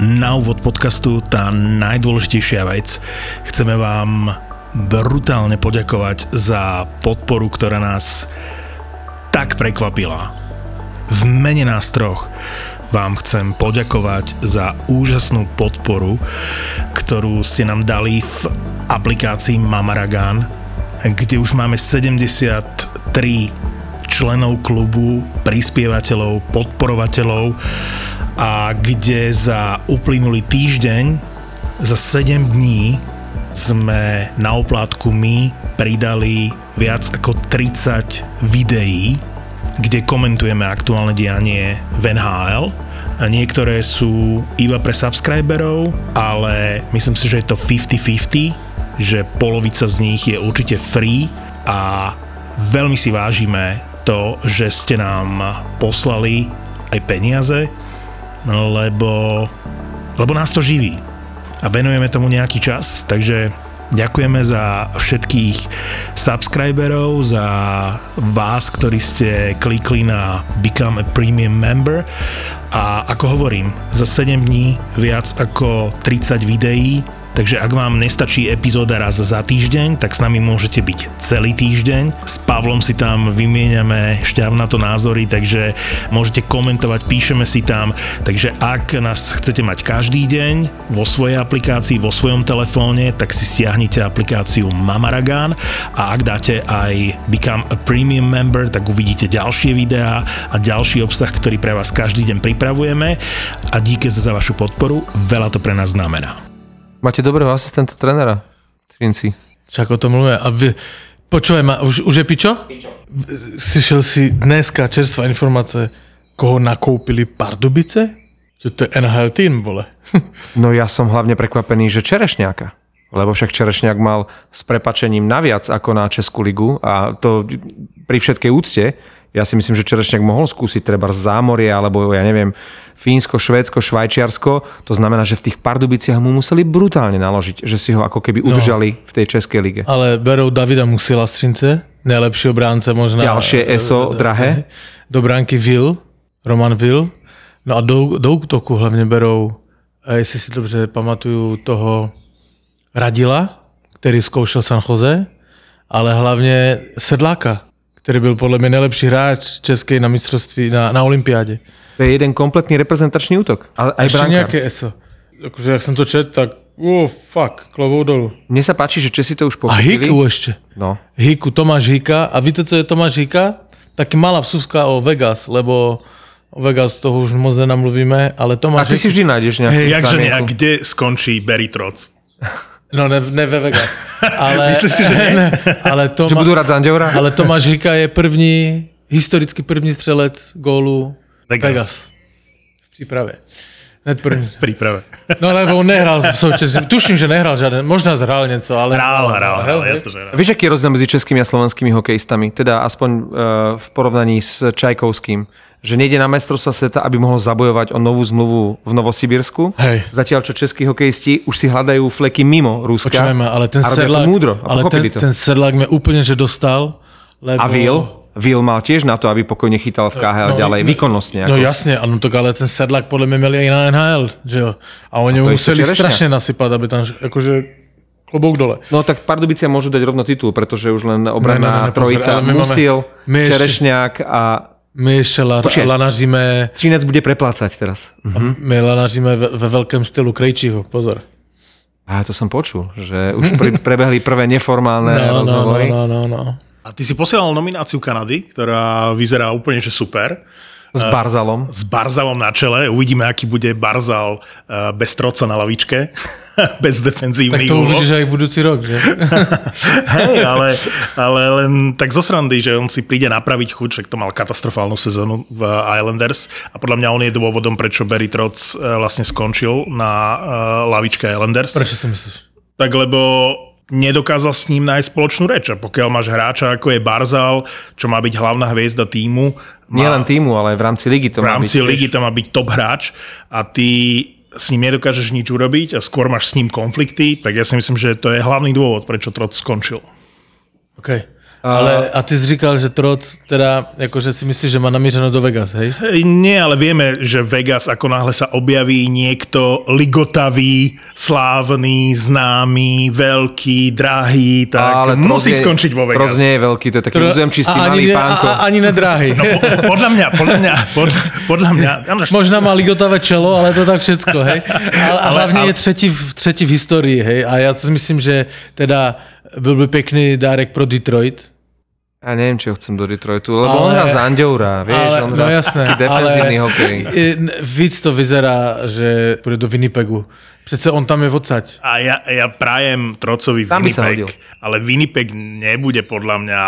na úvod podcastu tá najdôležitejšia vec. Chceme vám brutálne poďakovať za podporu, ktorá nás tak prekvapila. V mene nás troch vám chcem poďakovať za úžasnú podporu, ktorú ste nám dali v aplikácii Mamaragan, kde už máme 73 členov klubu, prispievateľov, podporovateľov a kde za uplynulý týždeň, za 7 dní sme na oplátku my pridali viac ako 30 videí, kde komentujeme aktuálne dianie v NHL. A niektoré sú iba pre subscriberov, ale myslím si, že je to 50-50, že polovica z nich je určite free a veľmi si vážime to, že ste nám poslali aj peniaze lebo, lebo nás to živí. A venujeme tomu nejaký čas, takže ďakujeme za všetkých subscriberov, za vás, ktorí ste klikli na Become a Premium Member. A ako hovorím, za 7 dní viac ako 30 videí Takže ak vám nestačí epizóda raz za týždeň, tak s nami môžete byť celý týždeň. S Pavlom si tam vymieňame šťavnato názory, takže môžete komentovať, píšeme si tam. Takže ak nás chcete mať každý deň vo svojej aplikácii, vo svojom telefóne, tak si stiahnite aplikáciu Mamaragan a ak dáte aj Become a Premium Member, tak uvidíte ďalšie videá a ďalší obsah, ktorý pre vás každý deň pripravujeme a díky za vašu podporu, veľa to pre nás znamená. Máte dobrého asistenta trénera? Trinci. Čak o tom mluvíme. A vy, počúvaj ma, už, už je pičo? Pičo. Slyšel si dneska čerstvá informace, koho nakoupili Pardubice? Čo to je NHL tým, vole. no ja som hlavne prekvapený, že Čerešňáka. Lebo však Čerešňák mal s prepačením naviac ako na Českú ligu a to pri všetkej úcte ja si myslím, že Čerešňák mohol skúsiť treba zámorie, alebo ja neviem, Fínsko, Švédsko, Švajčiarsko. To znamená, že v tých Pardubiciach mu museli brutálne naložiť, že si ho ako keby no. udržali no, v tej Českej lige. Ale berou Davida Musila Strince, najlepší obránce možná. Ďalšie ESO, drahé. Do bránky Will, Roman Will. No a do, do útoku hlavne berou, jestli si dobře pamatuju, toho Radila, který zkoušel San Jose, ale hlavně Sedláka, ktorý byl podľa mňa najlepší hráč českej na mistrovství, na, na Olympiáde. To je jeden kompletný reprezentačný útok. A aj Ešte nejaké ESO. Akože, ak som to čet, tak oh, fuck, klovou dolu. Mne sa páči, že Česi to už pochopili. A Hiku ešte. No. Hiku, Tomáš Hika. A víte, co je Tomáš Hika? Taký malá vsúska o Vegas, lebo o Vegas toho už moc nenamluvíme, ale Tomáš... A ty Hika... si vždy nájdeš nejakú hey, Jakže ne, a kde skončí Barry Trotz? No ne, ne ve Vegas. Ale, Myslíš si, že ne? ne ale Toma, že budú rád Zandiora? Ale Tomáš Hika je první, historicky první střelec gólu Vegas. Vegas. V příprave. Hned první. V príprave. No lebo on nehral v současne. Tuším, že nehral žiaden. Možno zhral niečo, ale... Hral, hral, hral, jasne, že hral. Vieš, aký je rozdiel medzi českými a slovenskými hokejistami? Teda aspoň uh, v porovnaní s Čajkovským že nejde na majstrovstva sveta, aby mohol zabojovať o novú zmluvu v Novosibirsku. Hej. Zatiaľ, čo českí hokejisti už si hľadajú fleky mimo Ruska. Počujeme, ale ten sedlák, múdro ale ten, to. ten sedlák mi úplne že dostal. Lebo... A Will? Will mal tiež na to, aby pokojne chytal v KHL no, ďalej, no, výkonnostne. No ako. jasne, ano, tak ale ten sedlák podľa mňa mali aj na NHL, že jo. A oni mu museli strašne nasypať, aby tam, akože klobúk dole. No tak Pardubicia môžu dať rovno titul, pretože už len obraná ne, ne, ne, trojica Musil, Čerešňák a my ešte la, Počkej, lanaříme... Třinec bude preplácať teraz. Uh-huh. My lanaříme ve, ve veľkém stylu Krejčího, pozor. A to som počul, že už pre, prebehli prvé neformálne no, no rozhovory. No, no, no, no. A ty si posielal nomináciu Kanady, ktorá vyzerá úplne že super. S Barzalom. S Barzalom na čele. Uvidíme, aký bude Barzal eh, bez troca na lavičke. bez defenzívnych Tak to uvidíš aj budúci rok, že? Hej, ale, ale len tak zo srandy, že on si príde napraviť chuť, však to mal katastrofálnu sezónu v Islanders a podľa mňa on je dôvodom, prečo Barry Trotz eh, vlastne skončil na eh, lavičke Islanders. Prečo si myslíš? Tak lebo nedokázal s ním nájsť spoločnú reč. A pokiaľ máš hráča ako je Barzal, čo má byť hlavná hviezda týmu. Nie len týmu, ale v rámci ligy to v rámci ligy to má byť top hráč a ty s ním nedokážeš nič urobiť a skôr máš s ním konflikty, tak ja si myslím, že to je hlavný dôvod, prečo Trot skončil. OK. Ale a ty jsi říkal, že Troc teda, jakože si myslíš, že má namířeno do Vegas, hej? Nie, ale vieme, že Vegas, ako náhle sa objaví niekto ligotavý, slávny, známy, veľký, drahý, tak Troc musí je- skončiť vo Troc Vegas. nie je veľký, to je taký územčistý a, ani, malý ne, pánko. a, a, ani nedráhy. No, po- podľa mňa, podľa mňa, podľa, podľa mňa, Možná má ligotavé čelo, ale to tak všetko, hej. Ale, a Ale- hlavně ale- je třetí, v- třetí v historii, hej. A já si myslím, že teda byl by pěkný dárek pro Detroit. Ja neviem, či ho chcem do Detroitu, lebo Ale- on hrá z Andoura, vieš, ale, on no hrá jasné, taký defenzívny ale hokej. víc to vyzerá, že půjde do Winnipegu. Přece on tam je odsaď. A ja, ja prajem Trocovi Tam. Winnipeg, ale Winnipeg nebude podľa mňa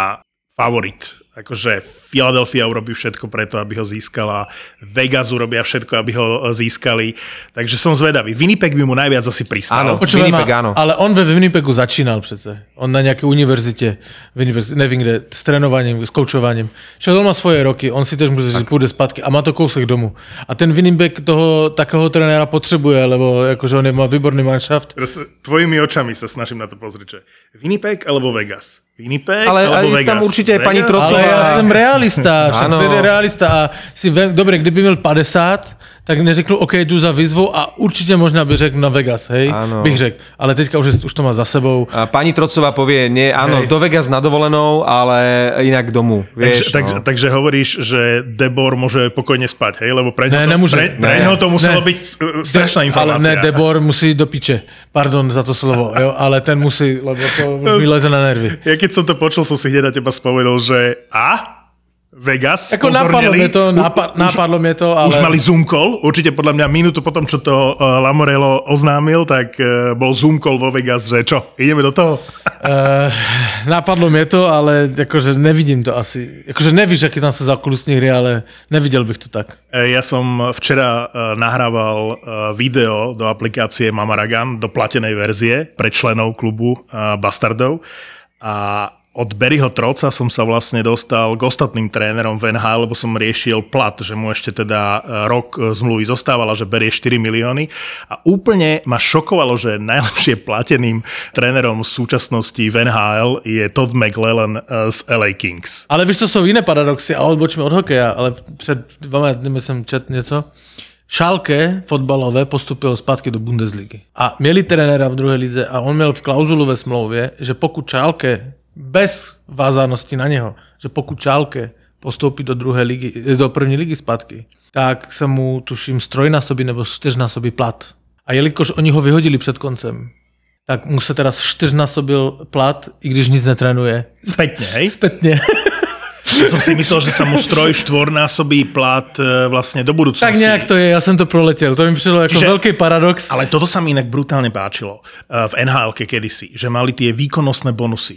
favorit. Akože Philadelphia urobí všetko preto, aby ho získala, Vegas urobia všetko, aby ho e, získali, takže som zvedavý. Winnipeg by mu najviac asi pristal. Áno. Počúvaj Winnipeg, ma, áno. ale on ve Winnipegu začínal přece. On na nějaké univerzitě, Winnipeg, nevím kde, s trénováním, s koučováním. Však on má svoje roky, on si tež může říct, půjde zpátky a má to kousek domů. A ten Winnipeg toho takého trenéra potřebuje, lebo jakože on je, má výborný manšaft. Tvojimi očami sa snažím na to pozrieť, že Winnipeg alebo Vegas? Winnipeg Ale alebo Vegas? tam určite aj pani Vegas? Trocová. Ale já jsem realista, však Ano. ten je realista a si ve, dobre, kdyby měl 50, tak neřeknu, OK, jdu za výzvu a určitě možná by řekl na Vegas, hej, Ano. bych řekl. Ale teďka už, už to má za sebou. A pani Trocová povie, nie, áno, Hej. do Vegas na dovolenou, ale inak domu, Takže, vieš. takže, no. takže hovoríš, že Debor môže pokojne spať, hej? Lebo pre ňo Ne, to, nemôže. Pre, pre Ne. to muselo Ne. byť uh, strašná Ale informácia. ne, Debor musí do piče. Pardon za to slovo, jo, ale ten musí, lebo to už mi leze na nervy. Ja keď som to počul, som si hneď na teba spovedal, že a? Vegas? Ako napadlo mě to, napa, už- napadlo mě to, ale... Už mali Zoom call, určite podľa mňa minútu potom, čo to uh, Lamorello oznámil, tak uh, bol Zoom call vo Vegas, že čo, ideme do toho? Uh, napadlo mě to, ale jakože nevidím to asi. Jakože nevíš, jaký tam se zákulisní hry, ale neviděl bych to tak. Ja som včera e, nahrával e, video do aplikácie Mamaragan, do platenej verzie pre členov klubu e, Bastardov a od Berryho Troca som sa vlastne dostal k ostatným trénerom v NHL, lebo som riešil plat, že mu ešte teda e, rok e, zmluvy zostávala, že berie 4 milióny a úplne ma šokovalo, že najlepšie plateným trénerom v súčasnosti v NHL je Todd McLellan e, z LA Kings. Ale víš, co jsou jiné paradoxy, a odbočíme od hokeja, ale před dvěma dny jsem čet něco. Šálke fotbalové postupilo zpátky do Bundesligy. A měli trenéra v druhé lize a on měl v klauzulu ve smlouvě, že pokud Šálke bez vázanosti na něho, že pokud Šálke postoupí do druhé ligy, do první ligy zpátky, tak se mu tuším strojnásobí nebo čtyřnásobí plat. A jelikož oni ho vyhodili před koncem, tak mu se teda čtyřnásobil plat, i když nic netrénuje. Spätne, hej? Zpětně. Ja som si myslel, že sa mu stroj štvornásobí plat vlastne do budúcnosti. Tak nějak to je, já jsem to proletěl. To mi přišlo jako Čiže- velký paradox. Ale toto sa mi inak brutálne páčilo e, v nhl kedysi, že mali tie výkonnostné bonusy.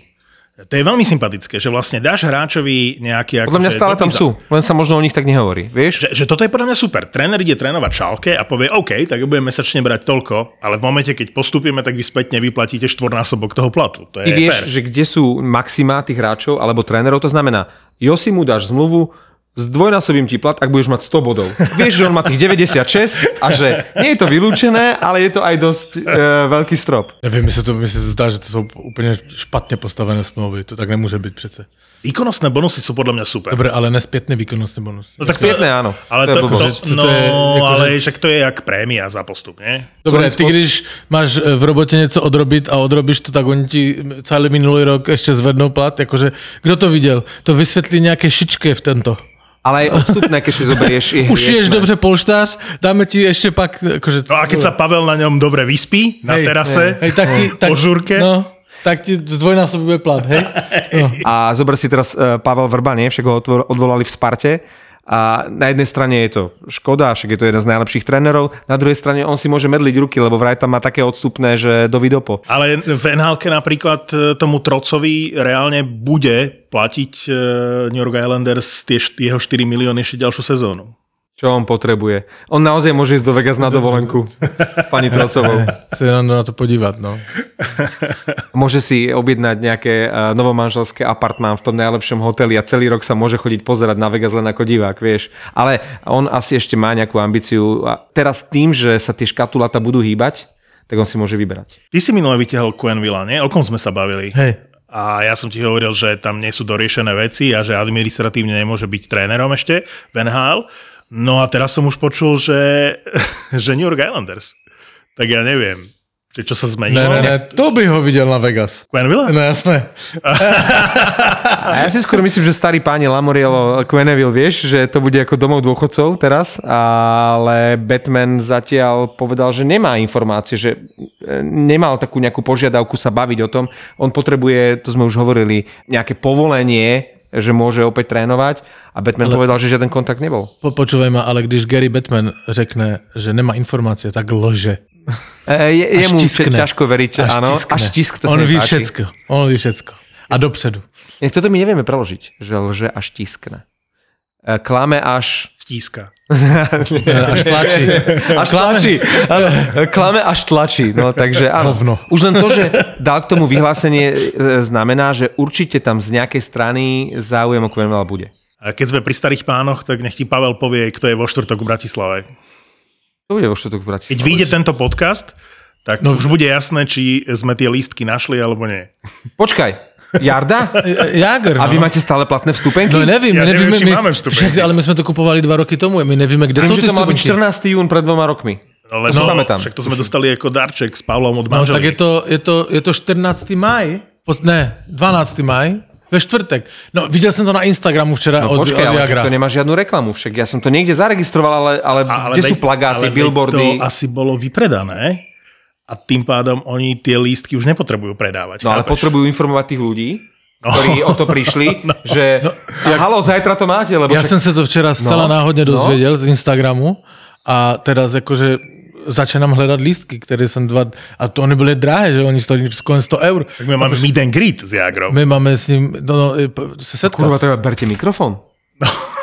To je veľmi sympatické, že vlastne dáš hráčovi nejaký... Podľa mňa akože stále tam sú, len sa možno o nich tak nehovorí, vieš? Že, že toto je podľa mňa super. Tréner ide trénovať šálke a povie, OK, tak budem mesačne brať toľko, ale v momente, keď postupíme, tak vy spätne vyplatíte štvornásobok toho platu. To je Ty vieš, fér. že kde sú maximá tých hráčov alebo trénerov, to znamená, Josi mu dáš zmluvu, zdvojnásobím ti plat, ak budeš mať 100 bodov. Vieš, že on má tých 96 a že nie je to vylúčené, ale je to aj dosť e, veľký strop. Nevím, mi se to, mi se to zdá, že to jsou úplně špatně postavené smlouvy. To tak nemůže být přece. Výkonnostné bonusy sú podľa mňa super. Dobre, ale nespětný výkonnostný bonus. No tak Spätné, áno. Ale To je to, to, to, no, To je jako, ale že- však to je jak prémia za postup, nie? Dobre, ty spôsob- když máš eh, v robotě něco odrobit a odrobíš to, tak oni ti celý minulý rok ještě zvednou plat. Jakože, kdo to viděl? To vysvětlí nějaké šičky v tento. Ale aj odstupné, keď si zoberieš, je hriešne. dobře polštář, dáme ti ještě pak... Jakože, No a keď sa Pavel na ňom dobre vyspí, na Hej, terase, hej, tak ti, tak, po žurke, No, tak ti dvojnásobí plat, hej? No. A zober si teraz e, Pavel Vrba, nie? Však ho odvolali v Sparte. A na jednej strane je to škoda, však je to jeden z najlepších trénerov, na druhej strane on si môže medliť ruky, lebo vraj tam má také odstupné, že do vidopo. Ale v nhl napríklad e, tomu Trocovi reálne bude platiť e, New York Islanders tie, jeho 4 milióny ešte ďalšiu sezónu. Čo on potrebuje. On naozaj môže ísť do Vegas na dovolenku s pani Trocovou. Se jenom na to podívat, no. Môže si objednať nejaké uh, novomanželské apartmán v tom najlepšom hoteli a celý rok sa môže chodiť pozerať na Vegas len ako divák, vieš. Ale on asi ešte má nejakú ambíciu a teraz tým, že sa tie škatulata budú hýbať, tak on si môže vyberať. Ty si minule vytiahol Quenvilla, nie? O kom sme sa bavili? Hej. A ja som ti hovoril, že tam nie sú doriešené veci a že administratívne nemôže byť trénerom ešte v NHL. No a teraz som už počul, že, že New York Islanders. Tak ja neviem, že čo sa Ne, zmenilo. ne, ne, to by ho videl na Vegas. Quenneville? No jasné. A ja si skôr myslím, že starý páni Lamoriello Quenneville, vieš, že to bude ako domov dôchodcov teraz, ale Batman zatiaľ povedal, že nemá informácie, že e, nemal takú nejakú požiadavku sa baviť o tom. On potrebuje, to sme už hovorili, nejaké povolenie, že môže opäť trénovať a Batman ale... povedal, že žiaden kontakt nebol. Po, počúvaj ma, ale když Gary Batman řekne, že nemá informácie, tak lože. E, je, Až jemu tiskne. ťažko veriť, Až áno. tiskne. Až tisk, to On ví páči. všetko. On ví všetko. A dopředu. Nech toto my nevieme preložiť, že lže až tiskne. E, Klame až... Stíska. Až tlačí. Až tlačí. Klame až tlačí. No, takže áno. Hovno. Už len to, že dal k tomu vyhlásenie, e, znamená, že určite tam z nejakej strany záujem o Quenvela bude. A keď sme pri starých pánoch, tak nech ti Pavel povie, kto je vo štvrtok v Bratislave. To bude vo štvrtok v Keď Bratislave. vyjde tento podcast, tak no, už bude jasné, či sme tie lístky našli alebo nie. Počkaj, Jarda? Jager, A no. vy máte stále platné vstupenky? No nevím, Ja my neviem, nevíme, či my, máme vstupenky. však, ale my sme to kupovali dva roky tomu, my nevíme, kde Viem, sú tie to byť stupenky. 14. jún pred dvoma rokmi. No, To si pamätám. však to sme dostali ako darček s Pavlom od No manželky. tak je to, je to, je to 14. maj, Po- ne, 12. maj, ve štvrtek. No videl som to na Instagramu včera No od, počkaj, od ale Jagra. to nemá žiadnu reklamu však. Ja som to niekde zaregistroval, ale, ale, A- kde veď- sú plagáty, ale billboardy? To asi bolo vypredané a tým pádom oni tie lístky už nepotrebujú predávať. No ale chápeš? potrebujú informovať tých ľudí, ktorí o to prišli, že No, a halo, zajtra to máte, lebo Ja však... som sa to včera zcela No, náhodne no. dozvedel z Instagramu a teraz akože začínám hľadať lístky, ktoré som dva... A to oni boli drahé, že oni stojí skoro 100 eur. Tak my máme meet and greet s Jagrom. My máme s ním no, no, e, sa setkať. Kurva, je, berte mikrofón.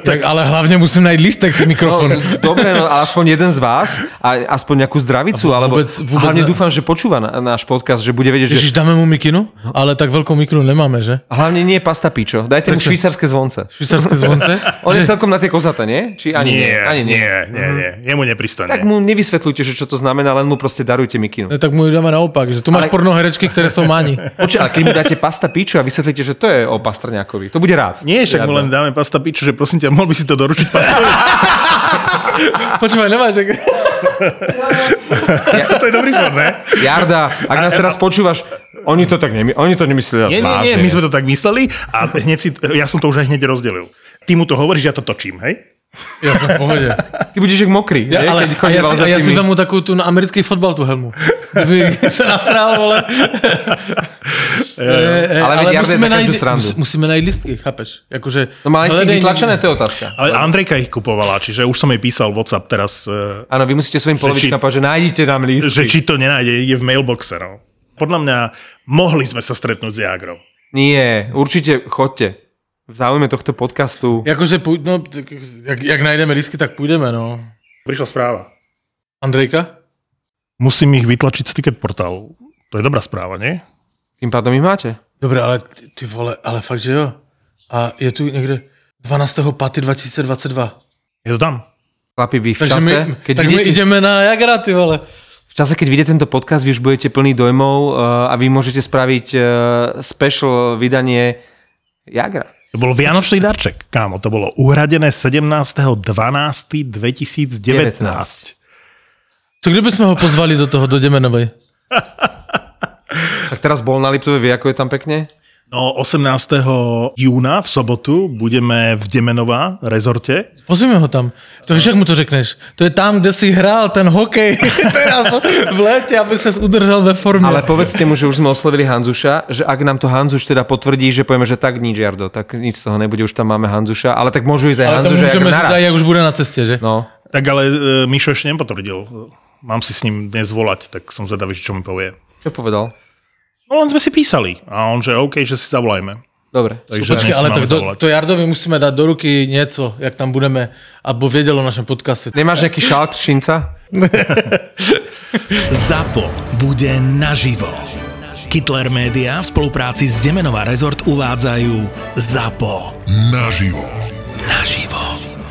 tak, ale hlavne musím nájsť lístek, ten No, mikrofón. dobre, no, ale aspoň jeden z vás, a aspoň nejakú zdravicu, A alebo vôbec- vôbec hlavne ne- dúfam, že počúva na, náš podcast, že bude vedieť, že Ježiš, dáme mu mikinu? Ale tak veľkú mikinu nemáme, že? A hlavne nie pasta pičo. Dajte mu Prečo? švýcarské zvonce. Švýcarské zvonce? On je celkom na tie kozaté, nie? Či ani nie? nie, Ani nie. nie, nie, nie. Jemu nepristane. Tak mu nevysvetľujte, že čo to znamená, len mu proste darujte mikinu. No, tak mu dáme naopak, že tu máš Ale- porno herečky, ktoré sú mani. Počkaj, ale keď mu dáte pasta pičo a vysvetlíte, že to je o Pastrňákovi, to bude rád. Nie, však mu len dáme pasta piču, že prosím ťa, mohol by si to doručiť pastovi. Počúvaj, nemáš, že... to je dobrý for, ne? Jarda, ak nás teraz počúvaš, oni to tak nemy- oni to nemysleli Nie, nie, nie, my sme to tak mysleli a hneď si, ja som to už aj hneď rozdelil. Ty mu to hovoríš, ja to točím, hej? Ja som v pohode. Ty budeš jak mokrý, Ja, nie? ale Keď a ja, si, a ja si vemu takú tú na americký fotbal, tú helmu. Kdyby sa nastrál, vole. E, e, Ale veď Jarda je za každú srandu. mus- musíme nájsť listky, chápeš? Akože, No mali ste vytlačené, to je otázka. Ale Andrejka ich kupovala, čiže už som jej písal WhatsApp teraz, eh, Áno, vy musíte svojim polovičkám povedať, že nájdete nám lístky. že či to nenájde, je v mailboxe. No. Podľa mňa mohli sme sa stretnúť s Jagrom. Nie, určite chodte. V záujme tohto podcastu. Akože, pôj- no, jak, jak nájdeme listky, tak pôjdeme, no. Prišla správa. Andrejka? Musím ich vytlačiť z ticket portálu. To je dobrá správa, nie? Tým pádom ich máte. Dobre, ale ty, ty vole, ale fakt, že jo. A je tu niekde 12. paty 2022. Je to tam. Chlapi, vy v Takže čase, my, keď tak my vidíte, ideme na Jagra, ty vole. v čase, keď vidíte tento podcast, vy už budete plný dojmov uh, a vy môžete spraviť uh, special vydanie Jagra. To bol Vianočný darček, kámo. To bolo uhradené 17.12.2019. Co kdyby sme ho pozvali do toho, do Demenovej? Tak teraz bol na Liptove, vie, ako je tam pekne? No 18. júna v sobotu budeme v Demenová rezorte. Pozvime ho tam. To víš, jak mu to řekneš? To je tam, kde si hrál ten hokej teraz v lete, aby sa udržal ve formě. Ale povedzte mu, že už sme oslovili Hanzuša, že ak nám to Hanzuš teda potvrdí, že povieme, že tak nič, Jardo, tak nič z toho nebude, už tam máme Hanzuša, ale tak môžu ísť aj Ale to Hanzuša môžeme ako říct naraz. aj, jak už bude na ceste, že? No, Tak ale e, Mišo ešte nepotvrdil. Mám si s ním dnes volať, tak som zvedavý, čo mi povie. čo povedal? No len sme si písali. A on, že OK, že si zavolajme. Dobre. Takže Počkej, ale tak do, to Jardovi musíme dať do ruky niečo, jak tam budeme, aby vedel o našom podcaste. Nemáš nejaký šál Tršinca? ZAPO bude naživo. Kittler Media v spolupráci s Demenová Resort uvádzajú ZAPO. Naživo. Naživo.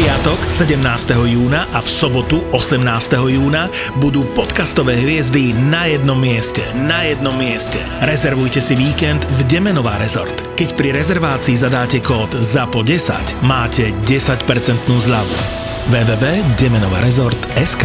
Piatok 17. júna a v sobotu 18. júna budú podcastové hviezdy na jednom mieste. Na jednom mieste. Rezervujte si víkend v Demenová rezort. Keď pri rezervácii zadáte kód ZAPO10, máte 10% zľavu. www.demenovarezort.sk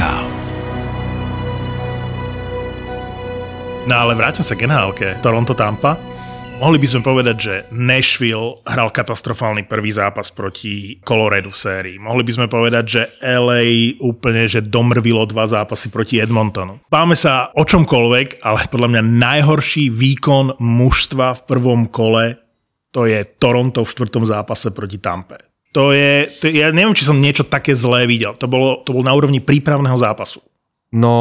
No ale vráťme sa k nhl Toronto-Tampa. Mohli by sme povedať, že Nashville hral katastrofálny prvý zápas proti Coloradu v sérii. Mohli by sme povedať, že LA úplne, že domrvilo dva zápasy proti Edmontonu. Báme sa o čomkoľvek, ale podľa mňa najhorší výkon mužstva v prvom kole to je Toronto v štvrtom zápase proti Tampe. To je, to, ja neviem, či som niečo také zlé videl. To bolo, to bolo na úrovni prípravného zápasu. No,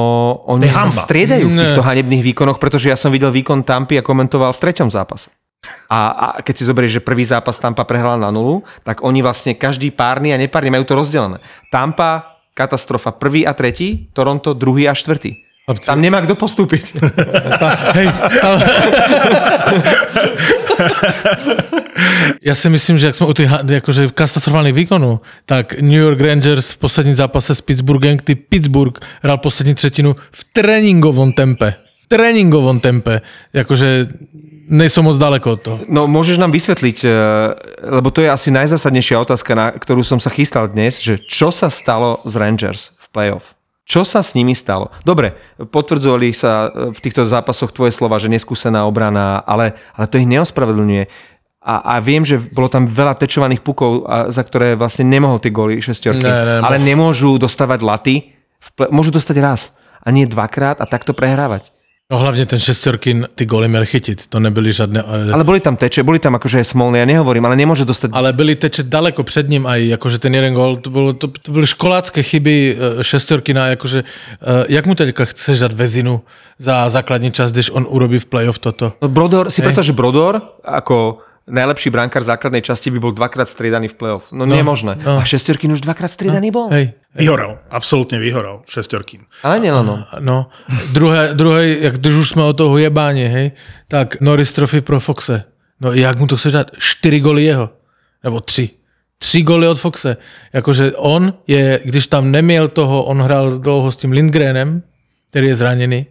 oni sa striedajú v týchto hanebných výkonoch, pretože ja som videl výkon Tampy a komentoval v treťom zápase. A, a keď si zoberieš, že prvý zápas Tampa prehrala na nulu, tak oni vlastne každý párny a nepárny majú to rozdelené. Tampa, katastrofa prvý a tretí, Toronto druhý a štvrtý. Tam nemá kto postúpiť. Tá, hej, tá... Ja si myslím, že ak sme u tých akože katastrofálnych výkonů, tak New York Rangers v posledním zápase s Pittsburghem, kdy Pittsburgh hral poslední třetinu v tréninkovom tempe. Tréninkovom tempe. Jakože nejsou moc daleko od toho. No môžeš nám vysvetliť, eh, lebo to je asi najzásadnejšia otázka, na ktorú som sa chystal dnes, že čo sa stalo z Rangers v playoff? Čo sa s nimi stalo? Dobre, potvrdzovali sa eh, v týchto zápasoch tvoje slova, že neskúsená obrana, ale, ale to ich neospravedlňuje. A, a viem, že bolo tam veľa tečovaných pukov, a, za ktoré vlastne nemohol tie góly šestiorky. Ne, ne, ale nemôžu dostávať laty. V ple- môžu dostať raz a nie dvakrát a takto prehrávať. No hlavně ten šestorkin ty goly měl chytit. To nebyly žádné... eh, Ale boli tam teče, boli tam akože aj smolné, ja nehovorím, ale nemôže dostať Ale byly teče daleko před ním a jakože ten jeden gol, to, bylo, to, to byly školácké chyby eh, šestorkina, jakože eh, jak mu teďka chceš dát vezinu za základní čas, když on urobí v playoff toto? No Brodor, si predstav, že Brodor ako najlepší brankár základnej časti by bol dvakrát striedaný v play-off. No, no nemožné. no. A Šestorkin už dvakrát striedaný bol. Hej. Vyhorel, absolútne vyhorel, šestorkin. Ale nielen on. No, druhé, druhé, jak když už jsme o toho jebáně, hej, tak Norris Trophy pro Foxe. No jak mu to chceš dát? Čtyři goly jeho. Nebo tři. Tři goly od Foxe. Jakože on je, když tam neměl toho, on hrál dlouho s tím Lindgrenem, který je zraněný,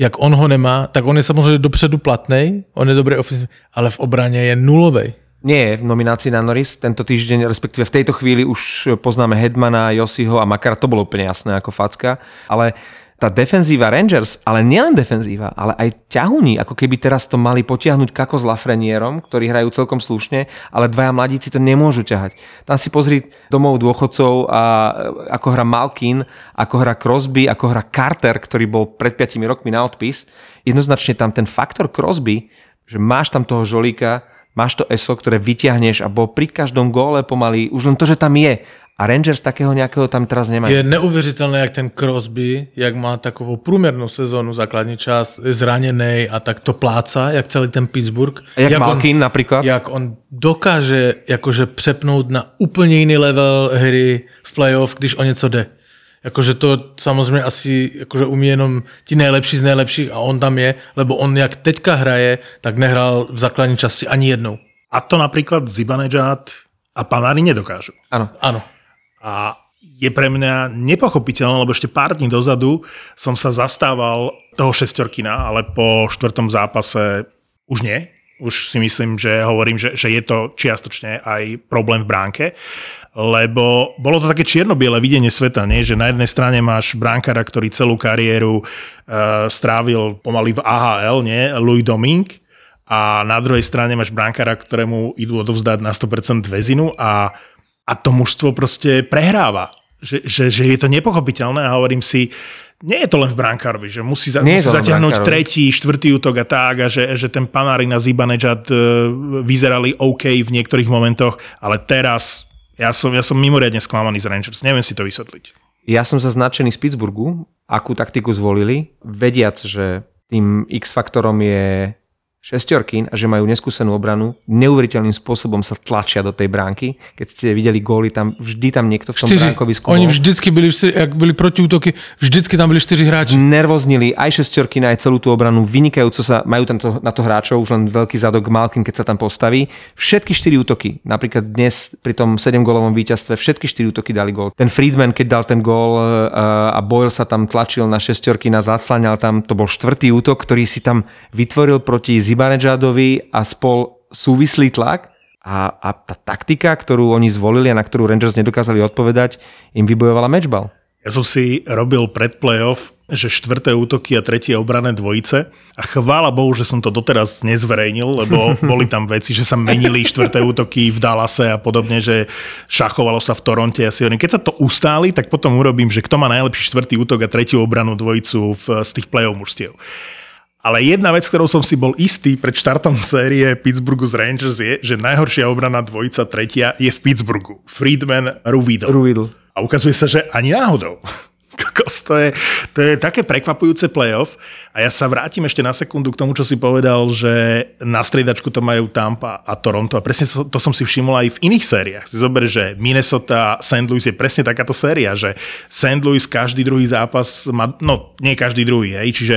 jak on ho nemá, tak on je samozřejmě dopředu platnej, on je dobrý ofenzivní, ale v obraně je nulovej. Nie je v nominácii na Norris tento týždeň, respektíve v tejto chvíli už poznáme Hedmana, Josiho a Makara, to bolo úplne jasné ako facka, ale tá defenzíva Rangers, ale nielen defenzíva, ale aj ťahúni, ako keby teraz to mali potiahnuť kako s Lafrenierom, ktorí hrajú celkom slušne, ale dvaja mladíci to nemôžu ťahať. Tam si pozri domov dôchodcov a ako hra Malkin, ako hra Crosby, ako hra Carter, ktorý bol pred 5 rokmi na odpis. Jednoznačne tam ten faktor Crosby, že máš tam toho žolíka, máš to ESO, ktoré vyťahneš a bol pri každom góle pomaly, už len to, že tam je. A Rangers takého nejakého tam teraz nemajú. Je neuvěřitelné, jak ten Crosby, jak má takovou průměrnou sezónu, základní část, je zraněný a tak to pláca, jak celý ten Pittsburgh. A jak, jak Malkin on, napríklad. Jak on dokáže jakože přepnout na úplně jiný level hry v playoff, když o něco jde. Jakože to samozřejmě asi jakože umí jenom ti nejlepší z nejlepších a on tam je, lebo on jak teďka hraje, tak nehrál v základní části ani jednou. A to napríklad Zibanejad a Panári nedokážu. Áno. Ano. A je pre mňa nepochopiteľné, lebo ešte pár dní dozadu som sa zastával toho šestorkina, ale po štvrtom zápase už nie. Už si myslím, že hovorím, že, že je to čiastočne aj problém v bránke, lebo bolo to také čierno-biele videnie sveta, nie? že na jednej strane máš bránkara, ktorý celú kariéru uh, strávil pomaly v AHL, nie? Louis Domingue, a na druhej strane máš bránkara, ktorému idú odovzdať na 100% väzinu a, a to mužstvo proste prehráva. Že, že, že je to nepochopiteľné a hovorím si, nie je to len v brankárovi, že musí, za, musí zatiahnuť brankárovi. tretí, štvrtý útok a tak a že, že ten Panári na Zibanejad e, vyzerali OK v niektorých momentoch, ale teraz Ja som, ja som mimoriadne sklamaný z Rangers, neviem si to vysvetliť. Ja som zaznačený z Pittsburghu, akú taktiku zvolili, vediac, že tým X-faktorom je šestorkín a že majú neskúsenú obranu, neuveriteľným spôsobom sa tlačia do tej bránky. Keď ste videli góly, tam vždy tam niekto v tom Čtyři. bránkovisku Oni vždycky byli, jak byli protiútoky, vždycky tam byli čtyři hráči. Znervoznili aj šestorky, aj celú tú obranu, vynikajúco sa, majú tam to, na to hráčov, už len veľký zadok Malkin, keď sa tam postaví. Všetky štyri útoky, napríklad dnes pri tom 7-golovom víťazstve, všetky štyri útoky dali gól. Ten Friedman, keď dal ten gól uh, a Boyle sa tam tlačil na šestorky, na zaclaňal tam, to bol štvrtý útok, ktorý si tam vytvoril proti Zibanejadovi a spol súvislý tlak. A, a tá taktika, ktorú oni zvolili a na ktorú Rangers nedokázali odpovedať, im vybojovala matchball. Ja som si robil pred playoff, že štvrté útoky a tretie obrané dvojice a chvála Bohu, že som to doteraz nezverejnil, lebo boli tam veci, že sa menili štvrté útoky v Dallase a podobne, že šachovalo sa v Toronte. Ja si hovorím, keď sa to ustáli, tak potom urobím, že kto má najlepší štvrtý útok a tretiu obranu dvojicu v, z tých play-off mužstiev. Ale jedna vec, ktorou som si bol istý pred štartom série Pittsburghu z Rangers je, že najhoršia obrana dvojica tretia je v Pittsburghu. Friedman, Ruvidl. Ruvidl. A ukazuje sa, že ani náhodou. Kokos, to je, to je také prekvapujúce playoff. A ja sa vrátim ešte na sekundu k tomu, čo si povedal, že na striedačku to majú Tampa a Toronto. A presne to som si všimol aj v iných sériách. Si zober, že Minnesota, St. Louis je presne takáto séria, že St. Louis každý druhý zápas má, no nie každý druhý, hej, čiže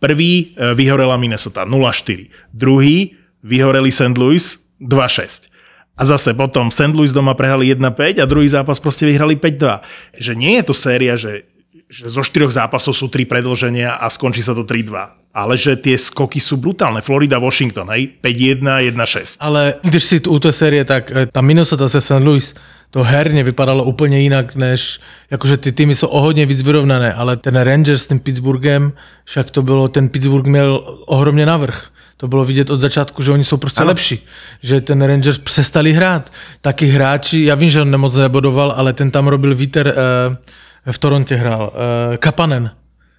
prvý e, vyhorela Minnesota 0-4, druhý vyhoreli St. Louis 2-6. A zase potom St. Louis doma prehrali 1-5 a druhý zápas proste vyhrali 5-2. Že nie je to séria, že, že zo štyroch zápasov sú tri predlženia a skončí sa to 3-2. Ale že tie skoky sú brutálne. Florida, Washington, hej? 5-1, 1-6. Ale když si u té série, tak eh, ta Minnesota se St. Louis, to herně vypadalo úplně jinak, než jakože ty týmy jsou o hodně víc vyrovnané, ale ten Rangers s tím Pittsburghem, však to bylo, ten Pittsburgh měl ohromně navrh. To bylo vidět od začátku, že oni jsou prostě ano. lepší. Že ten Rangers přestali hrát. Taky hráči, já vím, že on nemoc nebodoval, ale ten tam robil vítr, uh, v Torontě hrál, uh, Kapanen.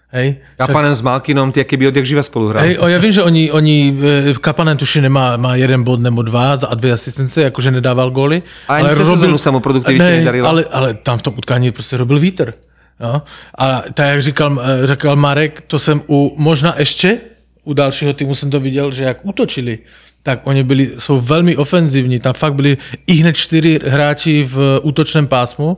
Hej? Kapanen s Malkinom, tie keby odjak živa spolu hrali. Hej, o, ja vím, že oni, oni e, Kapanen tuši nemá, má jeden bod nebo dva a dvě asistence, jakože nedával góly. A ani cez sezónu sa mu produktivitě ne, nedarila. Ale, ale tam v tom utkání prostě robil vítr. No? A tak jak říkal, e, říkal Marek, to jsem u, možná ještě u dalšího týmu jsem to viděl, že jak útočili, tak oni byli, jsou velmi ofenzivní. Tam fakt byli i hned čtyři hráči v útočném pásmu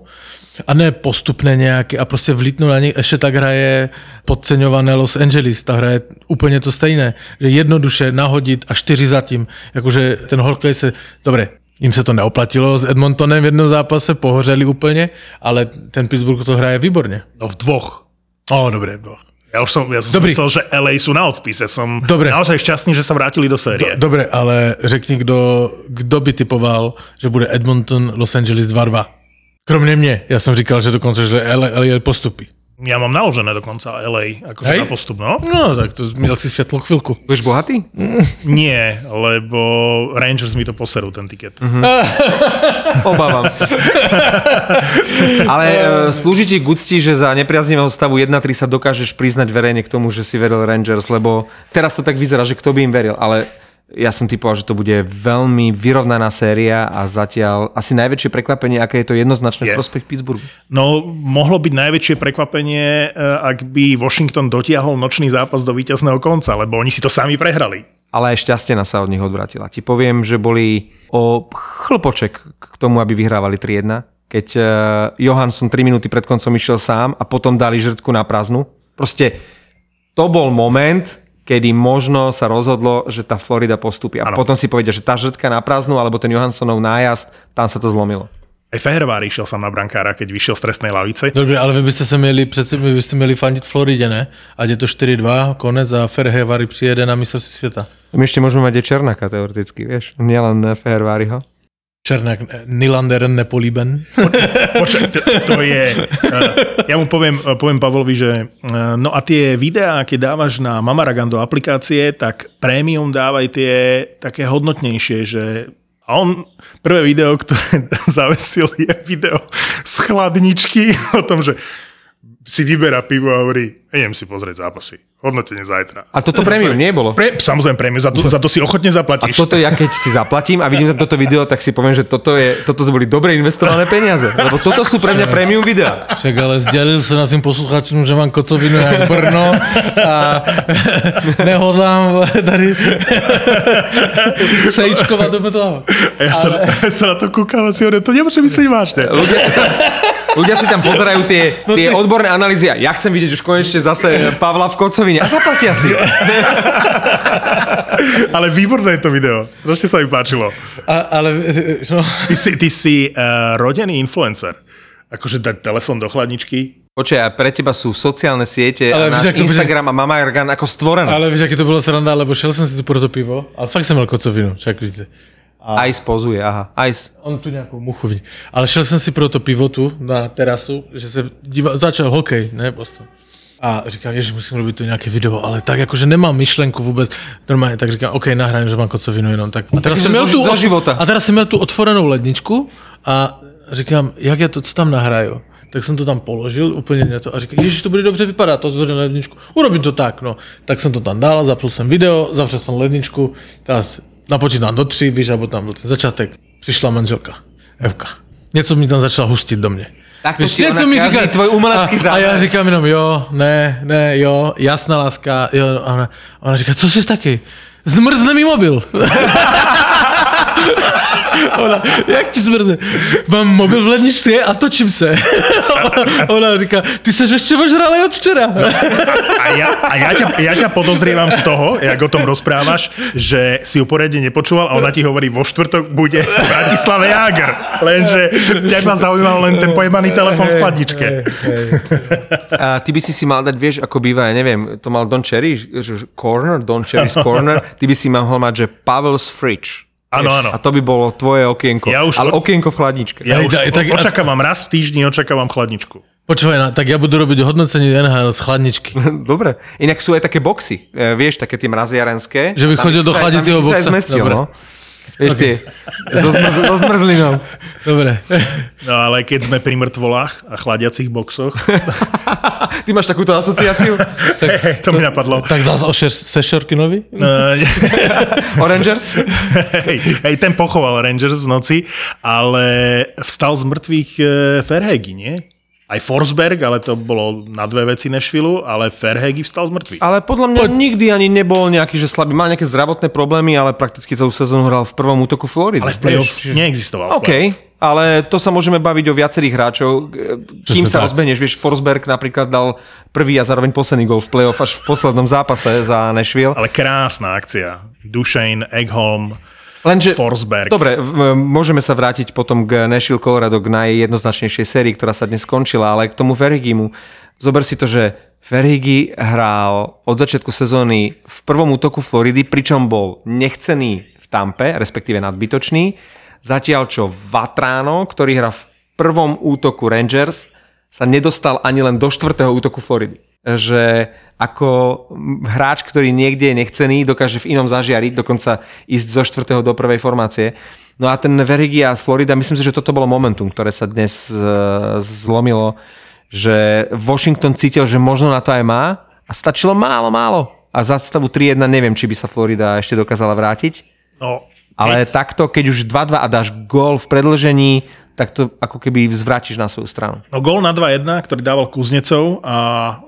a ne postupné nějaké a prostě vlítnu na nich. Ještě tak hraje podceňované Los Angeles, ta hraje úplně to stejné, že jednoduše nahodit a čtyři zatím. Jakože ten hokej se, dobré, jim se to neoplatilo s Edmontonem v jednom zápase, pohořeli úplně, ale ten Pittsburgh to hraje výborně. No v dvoch. O, dobré, dvoch. Ja už som, ja som Dobrý. myslel, že LA sú na odpise. Som Dobre. naozaj šťastný, že sa vrátili do série. Do, dobre, ale řekni, kdo, kdo by typoval, že bude Edmonton Los Angeles 2-2. Kromě mě. Já jsem říkal, že dokonce, že LA, LA postupí. Ja mám naložené dokonca LA, akože Hej? na postup, no? No, tak to měl si světlo chvilku. Budeš bohatý? Nie, lebo Rangers mi to poserú, ten tiket. Mhm. Obávam sa. Ale e, slúži ti k úcti, že za nepriaznivého stavu 1-3 sa dokážeš priznať verejne k tomu, že si veril Rangers, lebo teraz to tak vyzerá, že kto by im veril, ale ja som typoval, že to bude veľmi vyrovnaná séria a zatiaľ asi najväčšie prekvapenie, aké je to jednoznačné Je. v prospech Pittsburghu. No, mohlo byť najväčšie prekvapenie, e, ak by Washington dotiahol nočný zápas do víťazného konca, lebo oni si to sami prehrali. Ale aj šťastená sa od nich odvratila. Ti poviem, že boli o chlpoček k tomu, aby vyhrávali 3-1. Keď uh, Johansson 3 minúty pred koncom išiel sám a potom dali žrtku na prázdnu. Proste to bol moment, kedy možno sa rozhodlo, že tá Florida postupí. A Áno. potom si povedia, že tá žrtka na prázdnu alebo ten Johanssonov nájazd, tam sa to zlomilo. Aj Fehervári išiel sám na brankára, keď vyšiel z trestnej lavice. Dobře, ale vy byste se měli, přece vy byste měli fandit Floridě, ne? Ať je to 4-2, konec a Ferhevary přijede na mistrovství světa. My ešte môžeme mať aj Černáka teoreticky, vieš? Nielen Feherváriho. Černák, eh, Nylander nepolíben. Počkaj, to, to je... Uh, ja mu poviem, uh, poviem Pavlovi, že no a tie videá, keď dávaš na Mamaragan do aplikácie, tak prémium dávaj tie také hodnotnejšie, že a on, prvé video, ktoré zavesil, je video z chladničky o tom, že si vyberá pivo a hovorí, idem si pozrieť zápasy. Hodnotenie zajtra. A toto premium nebolo. Pre, samozrejme premium, za to, za to si ochotne A zaplatíš. toto ja keď si zaplatím a vidím tam toto video, tak si poviem, že toto, je, toto boli dobre investované peniaze. Lebo toto sú pre mňa premium videá. Však ale sdělil se našim posluchačům, že mám kocovinu jak Brno a nehodlám tady sejčkovat do toho. A ja, sa, ja sa na to kúkam a si hovorím, to nemôže myslieť vážne. Ľudia ľudia si tam pozerajú tie, tie odborné analýzy a ja chcem vidieť už konečne zase Pavla v kocovine a zaplatia si. Ale výborné je to video. Strašne sa mi páčilo. A, ale no, Ty si, ty si uh, rodený influencer. Akože dať telefón do chladničky. Počkaj, a pre teba sú sociálne siete Ale a víš, náš bude- Instagram a Mama Organ ako stvorené. ale víš, aké to bylo sranda, lebo šel jsem si tu pro to pivo, ale fakt jsem měl kocovinu, však víte. Ice pozuje, aha. Ice. On tu nějakou muchu vidí. Ale šel jsem si pro to pivo tu na terasu, že se díval, začal hokej, ne, Boston. A říkám, že musím robit tu nějaké video, ale tak jakože nemám myšlenku vůbec normálně, tak říkám, OK, nahrajem, že mám kocovinu jenom tak. A teraz, jsem měl tu, života. a teraz jsem měl tu otvorenou ledničku a říkám, jak je to, co tam nahraju? Tak jsem to tam položil úplně něco a říkám, ježiš, to bude dobře vypadat, to zvedne ledničku. Urobím to tak, no. Tak jsem to tam dal, zapl jsem video, zavřel jsem ledničku, teraz napočítám do tří, víš, alebo tam byl ten začátek. Přišla manželka, Evka. Něco mi tam začala hustit do mě. Tak to ti ona kazí tvoj umelecký a, a já říkám jenom jo, ne, ne, jo, jasná láska, jo. A ona, a ona říká, co jsi taky? Zmrzne mi mobil. ona, jak ti zmrzne? Mám mobil v ledničce a točím se. ona, říká, ty seš ještě ožralý od včera. A ja, a ja, ťa, ja ťa podozrievam z toho, jak o tom rozprávaš, že si ju poriadne nepočúval a ona ti hovorí, vo štvrtok bude v Bratislave Jager. Lenže ma zaujímal len ten pojebaný telefon v chladničke. A ty by si si mal dať, vieš, ako býva, ja neviem, to mal Don Cherry, že Corner, Don Cherry's Corner, ty by si mohol mať, že Pavel's Fridge. Áno, áno. A to by bolo tvoje okienko. Ja už- ale okienko v chladničke. Ja Hej, už tak- očakávam raz v týždni, očakávam chladničku. Počúvaj, no, tak ja budu robiť hodnocenie NHL z chladničky. Dobre. Inak sú aj také boxy, e, vieš, také tie mraziarenské. Že by chodil do chladicieho by si sa aj boxa. Zmestil, Dobre. no. Vieš, tie, so, zmrz, so zmrzlinou. Dobre. No ale keď sme pri mŕtvolách a chladiacich boxoch, Ty máš takúto asociáciu? to mi napadlo. Tak zase o šer- Sešorkinovi? Eh, Orangers? hej, hej, ten pochoval Rangers v noci, ale vstal z mŕtvych e, Ferhegi, nie? Aj Forsberg, ale to bolo na dve veci Nešvilu, ale Ferhegi vstal z mŕtvych. Ale podľa mňa nikdy ani nebol nejaký, že slabý. Mal nejaké zdravotné problémy, ale prakticky celú sezónu hral v prvom útoku Floridy. Ale v play-off čiže- neexistoval. OK, ale to sa môžeme baviť o viacerých hráčov. Kým sa rozbehneš, vieš, Forsberg napríklad dal prvý a zároveň posledný gol v play-off až v poslednom zápase za Nashville. Ale krásna akcia. Dušane, Eggholm, Lenže, Forsberg. dobre, môžeme sa vrátiť potom k Nashville Colorado, k najjednoznačnejšej sérii, ktorá sa dnes skončila, ale k tomu Ferhigimu. Zober si to, že Ferhigi hral od začiatku sezóny v prvom útoku Floridy, pričom bol nechcený v Tampe, respektíve nadbytočný, zatiaľ čo Vatrano, ktorý hrá v prvom útoku Rangers, sa nedostal ani len do štvrtého útoku Floridy. Že ako hráč, ktorý niekde je nechcený, dokáže v inom zažiariť, dokonca ísť zo štvrtého do prvej formácie. No a ten Verigi a Florida, myslím si, že toto bolo momentum, ktoré sa dnes e, zlomilo, že Washington cítil, že možno na to aj má a stačilo málo, málo. A za stavu 3-1 neviem, či by sa Florida ešte dokázala vrátiť. No, Ale takto, keď už 2-2 a dáš gól v predlžení, tak to ako keby zvrátiš na svoju stranu. no gól na 2-1, ktorý dával Kuznecov a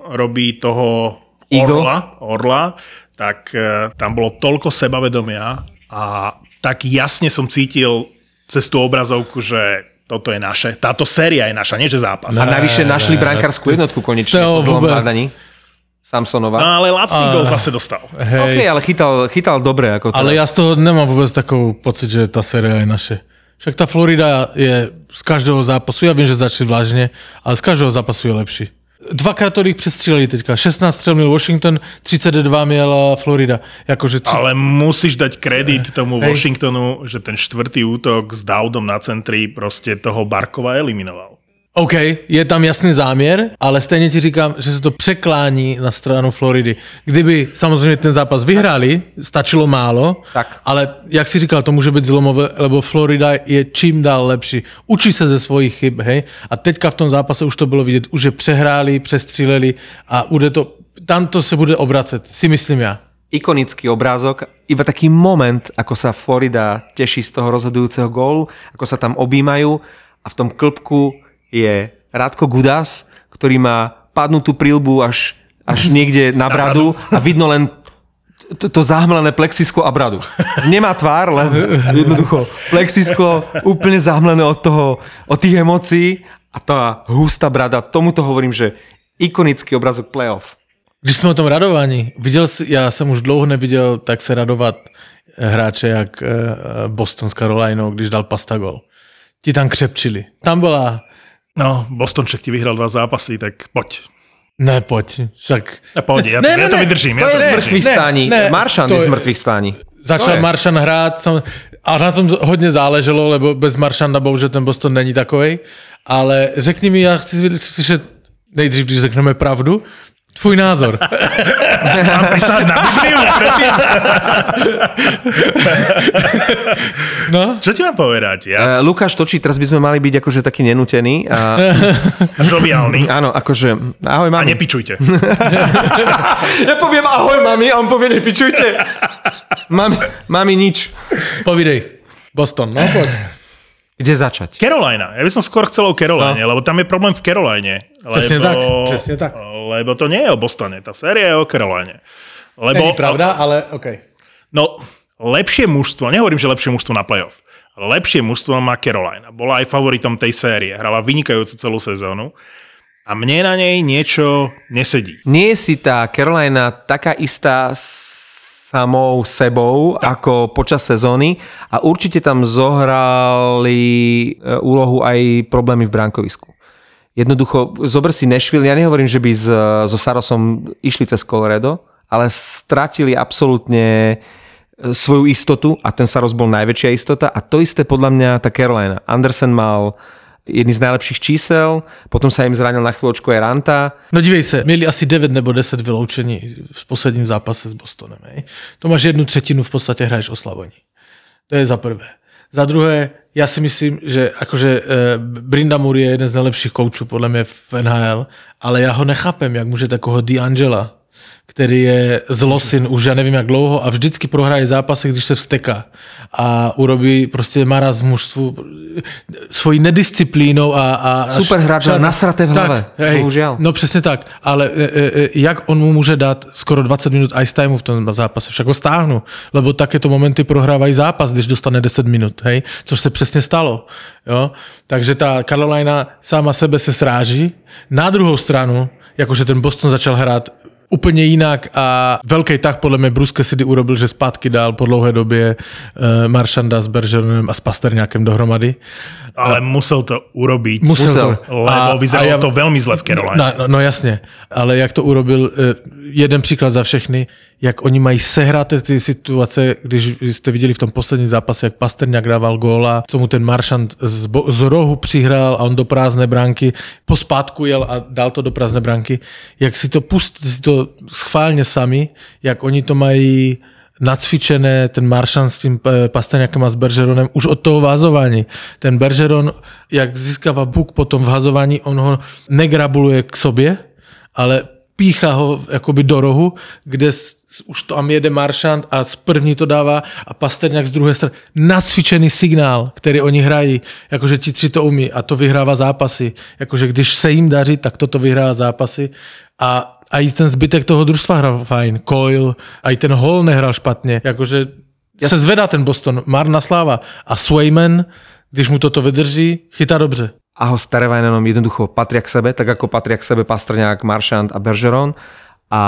robí toho Eagle. Orla, Orla, tak e, tam bolo toľko sebavedomia a tak jasne som cítil cez tú obrazovku, že toto je naše. Táto séria je naša, nie že zápas. A navyše našli ne, brankárskú ste- jednotku konečne po dlhom. Samsonova. No, ale lacný gól zase dostal. Hej. OK, ale chytal, chytal dobre. Ako teraz. Ale ja z toho nemám vôbec takovou pocit, že tá séria je naše. Však tá Florida je z každého zápasu, ja viem, že začali vážne, ale z každého zápasu je lepší. Dvakrát tolik přestříleli teďka. 16 střel měl Washington, 32 měl eh, Florida. Jakože tři... Ale musíš dať kredit tomu Hej. Washingtonu, že ten štvrtý útok s Dowdom na centri proste toho Barkova eliminoval. OK, je tam jasný záměr, ale stejně ti říkám, že se to překlání na stranu Floridy. Kdyby samozřejmě ten zápas vyhrali, stačilo málo, Tak. ale jak si říkal, to může být zlomové, lebo Florida je čím dál lepší. Učí se ze svojich chyb, hej? A teďka v tom zápase už to bylo vidět, už je přehráli, přestříleli a bude to, tam to se bude obracet, si myslím já. ikonický obrázok, iba taký moment, ako sa Florida teší z toho rozhodujúceho gólu, ako sa tam objímajú a v tom klbku je Radko Gudas, ktorý má padnutú prílbu až, až niekde na bradu a vidno len to, to zahmlené plexisklo a bradu. Nemá tvár, len jednoducho plexisklo úplne zahmlené od toho, od tých emócií a tá hustá brada, tomuto hovorím, že ikonický obrazok playoff. Když jsme o tom radování, viděl jsi, já jsem už dlouho neviděl tak se radovat eh, hráče jak eh, Boston s Carolinou, když dal pasta gol. Ti tam křepčili. Tam byla, No, Bostonček ti vyhral dva zápasy, tak poď. ne pojď, však Ja pohodě, ja, Ne, to, ne, ja to vydržím. To ja je to z mŕtvych stání. ne, Maršan to je z mŕtvych stání. začal. Maršan hrát sam, a na tom hodně záleželo, lebo bez Maršanda bohužel ten Boston není takovej, ale řekni mi, já chci slyšet nejdřív, když řekneme pravdu, tvůj názor. Mám prisahať na Bibliu? No, Čo ti mám povedať? Uh, Ja Lukáš točí, teraz by sme mali byť akože taký nenútený. A, žoviálny. áno, akože, ahoj A mami. nepičujte. Ja poviem ahoj mami a on povie nepičujte. mami, mami nič. povídej. Boston, no pojď. Kde začať? Carolina. Ja by som skôr chcel o Caroline, no. lebo tam je problém v Caroline. Lebo, Presne tak, presne tak. Lebo to nie je o Bostone, tá séria je o Caroline. Lebo, Není pravda, ale OK. No, lepšie mužstvo, nehovorím, že lepšie mužstvo na playoff, lepšie mužstvo má Carolina. Bola aj favoritom tej série, hrala vynikajúcu celú sezónu a mne na nej niečo nesedí. Nie je si tá Carolina taká istá samou sebou ako počas sezóny a určite tam zohrali e, úlohu aj problémy v bránkovisku. Jednoducho, zober si Nashville, ja nehovorím, že by s, so Sarosom išli cez Colorado, ale stratili absolútne e, svoju istotu a ten Saros bol najväčšia istota a to isté podľa mňa tá Carolina. Andersen mal jedný z najlepších čísel, potom sa im zranil na chvíľočku aj Ranta, No dívej se, měli asi 9 nebo 10 vyloučení v posledním zápase s Bostonem. Hej. To máš jednu třetinu, v podstatě hraješ oslabení. To je za prvé. Za druhé, já si myslím, že akože e, Brinda Moore je jeden z nejlepších koučů podle mě v NHL, ale já ho nechápem, jak může takového D'Angela, který je z Losin už já nevím jak dlouho a vždycky prohraje zápasy, když se vsteká a urobí prostě maraz v mužstvu svojí nedisciplínou a... a Super hráč, ale nasraté v hlave, Tak, bohužiaľ. No přesně tak, ale e, e, e, jak on mu může dát skoro 20 minut ice timeu v tom zápase, však ho stáhnu, lebo takéto momenty prohrávají zápas, když dostane 10 minut, hej, což se přesně stalo, jo, takže ta Carolina sama sebe se sráží, na druhou stranu, jakože ten Boston začal hrát úplně jinak a velký tak podle mě Bruce Cassidy urobil, že zpátky dál po dlouhé době uh, Maršanda s Bergeronem a s Pasterňákem dohromady. Ale musel to urobiť, Musel, Musel. to. lebo vyzeralo to veľmi zle v Caroline. No, no, no jasně, ale jak to urobil, eh, jeden příklad za všechny, jak oni mají sehraté ty situace, když jste viděli v tom posledním zápase, jak Pasterňák dával góla, co mu ten Maršant z, bo- z rohu přihrál a on do prázdné branky, po spátku jel a dal to do prázdné branky, jak si to pust, si to schválně sami, jak oni to mají nacvičené, ten Maršan s tím eh, Pasterňákem a s Bergeronem už od toho vázování. Ten Bergeron, jak získává buk potom v hazování, on ho negrabuluje k sobě, ale píchá ho jakoby do rohu, kde už tam jede Maršant a z první to dává a Pasterňák z druhé strany. Nacvičený signál, který oni hrají, jakože ti tři to umí a to vyhrává zápasy. Jakože když se jim daří, tak toto vyhrává zápasy a a i ten zbytek toho družstva hral fajn. Coil, a i ten Hall nehral špatně. Jakože se zvedá ten Boston, marná sláva. A Swayman, když mu toto vydrží, chytá dobře. a ho s Terevajnenom jednoducho patria k sebe, tak ako patria k sebe Pastrňák, Maršant a Bergeron. A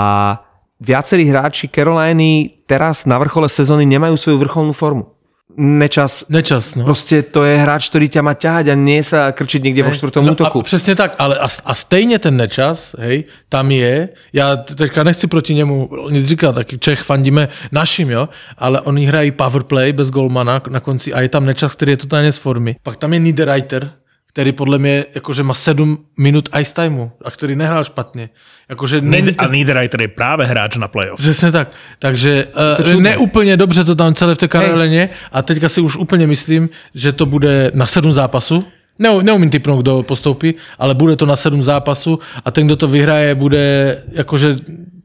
viacerí hráči Caroliny teraz na vrchole sezóny nemajú svoju vrcholnú formu. Nečas, Nečas, no. proste to je hráč, ktorý ťa má ťahať a nie sa krčiť niekde vo štvrtom No útoku. A přesně tak, ale a, a stejně ten nečas, hej, tam je, já teďka nechci proti němu nic říkat, taky Čech fandíme našim, jo, ale oni hrají powerplay bez golmana na konci a je tam nečas, který je totálně z formy. Pak tam je Niederreiter, který podle mě jakože má 7 minut ice timeu a který nehrál špatně. Jakože není A Niederreiter je práve hráč na playoff. Přesně tak. Takže uh, neúplně dobře to tam celé v té Karolině a teďka si už úplně myslím, že to bude na sedm zápasů. Ne, neumím typnout, kdo postoupí, ale bude to na sedm zápasů a ten, kdo to vyhraje, bude jakože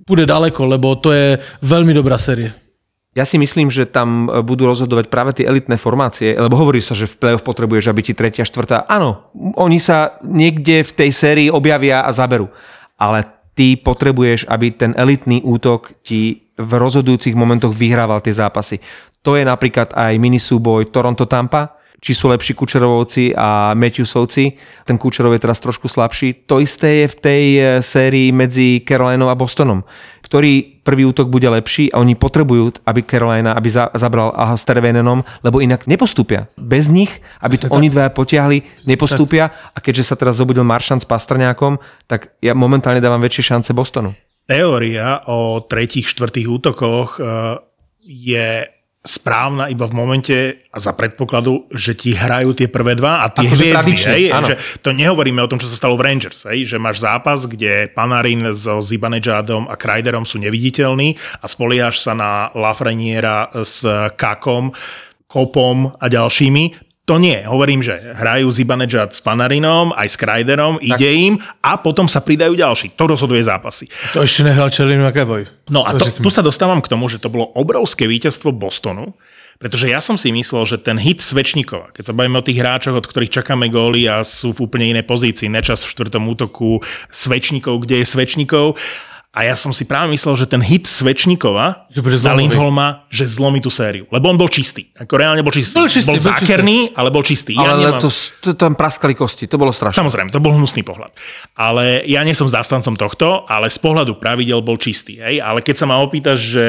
bude daleko, lebo to je velmi dobrá série. Ja si myslím, že tam e, budú rozhodovať práve tie elitné formácie, lebo hovorí sa, že v play-off potrebuješ, aby ti tretia, štvrtá. Áno, oni sa niekde v tej sérii objavia a zaberú. Ale ty potrebuješ, aby ten elitný útok ti v rozhodujúcich momentoch vyhrával tie zápasy. To je napríklad aj minisúboj Toronto-Tampa, či sú lepší Kučerovovci a Matthewsovci. Ten Kučerov je teraz trošku slabší. To isté je v tej e, sérii medzi Carolinou a Bostonom, ktorý prvý útok bude lepší a oni potrebujú, aby Carolina aby za, zabral aha, s Tervenenom, lebo inak nepostúpia. Bez nich, aby to oni dvaja potiahli, nepostúpia a keďže sa teraz zobudil Maršant s Pastrňákom, tak ja momentálne dávam väčšie šance Bostonu. Teória o tretích, štvrtých útokoch eh, je správna iba v momente a za predpokladu, že ti hrajú tie prvé dva a tie Akože hviezdy. Hej, áno. že to nehovoríme o tom, čo sa stalo v Rangers, hej, že máš zápas, kde Panarin so Zibanejadom a Kreiderom sú neviditeľní a spoliaš sa na Lafreniera s Kakom, Kopom a ďalšími. To nie. Hovorím, že hrajú Zibanejad s Panarinom, aj s Kreiderom, ide im a potom sa pridajú ďalší. To rozhoduje zápasy. To ještě nehrál Červený McAvoy. No a to, tu sa dostávam k tomu, že to bolo obrovské víťazstvo Bostonu, pretože ja som si myslel, že ten hit Svečníkova, keď sa bavíme o tých hráčoch, od ktorých čakáme góly a sú v úplne inej pozícii, nečas v štvrtom útoku, Svečníkov, kde je Svečníkov, a ja som si práve myslel, že ten hit Svečníkova Že bude zlomový. Lindholma, že zlomí tú sériu. Lebo on bol čistý. Ako reálne bol čistý. Bol čistý, bol bol čistý. zákerný, ale bol čistý. Ja Ale nemám... to, to, tam praskali kosti, to bolo strašné. Samozrejme, to bol hnusný pohľad. Ale ja nie som zástancom tohto, ale z pohľadu pravidel bol čistý. Hej? Ale keď sa ma opýtaš, že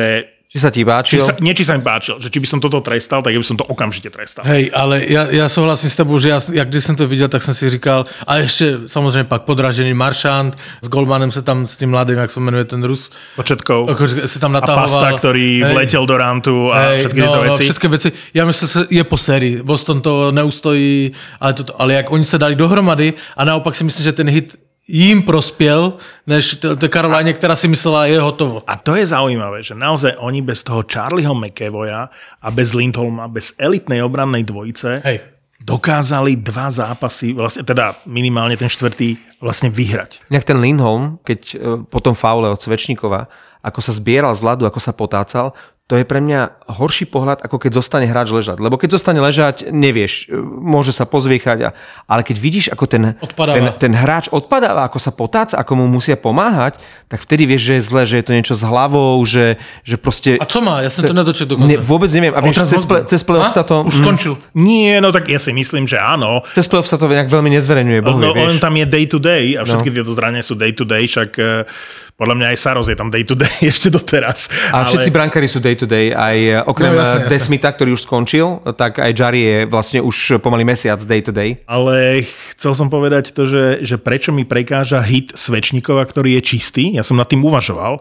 Či sa ti či páčil? sa, nie, či sa mi páčil, že či by som toto trestal, tak ja by som to okamžite trestal. Hej, ale já, já souhlasím s tebou, že já, jak když jsem to viděl, tak jsem si říkal, a ještě samozřejmě pak podražený Maršant, s Goldmanem se tam s tím mladým, jak se jmenuje ten Rus, Početkou. si tam A natahoval. Pasta, ktorý Hej. vletel do rantu a všetky tieto no, veci. No, všetky veci. Ja myslím, že je po sérii. Boston to neustojí, ale, to, ale jak oni se dali dohromady a naopak si myslím, že ten hit jim prospěl, než Karolíně, která si myslela, je hotovo. A to je zaujímavé, že naozaj oni bez toho Charlieho McEvoya a bez Lindholma, bez elitnej obrannej dvojice Hej. dokázali dva zápasy, vlastne, teda minimálne ten štvrtý, vlastne vyhrať. Inak ten Lindholm, keď e, po tom faule od Svečníkova, ako sa zbieral z ľadu, ako sa potácal, to je pre mňa horší pohľad, ako keď zostane hráč ležať. Lebo keď zostane ležať, nevieš, e, môže sa pozviechať, a, ale keď vidíš, ako ten, Odpadáva. ten, ten hráč odpadáva, ako sa potáca, ako mu musia pomáhať, tak vtedy vieš, že je zle, že je to niečo s hlavou, že, že proste... A co má? Já jsem to nedočetl dokonce. Ne, vôbec neviem. A vieš, cez, ple, cez playoff A? sa to... Už mm, skončil. Nie, no tak ja si myslím, že áno. Cez playoff sa to nejak veľmi nezverejňuje, bohu, No, vieš. on tam je day to day a všetky no. tieto zrania sú day to day, však eh, podľa mňa aj Saros je tam day to day ešte doteraz. A všetci brankári sú day to day, aj e, okrem No, no, jasne, jasne. Desmita, ktorý už skončil, tak aj Jari je vlastne už pomaly mesiac day to day. Ale chcel som povedať to, že, že prečo mi prekáža hit Svečníkova, ktorý je čistý. Ja som nad tým uvažoval.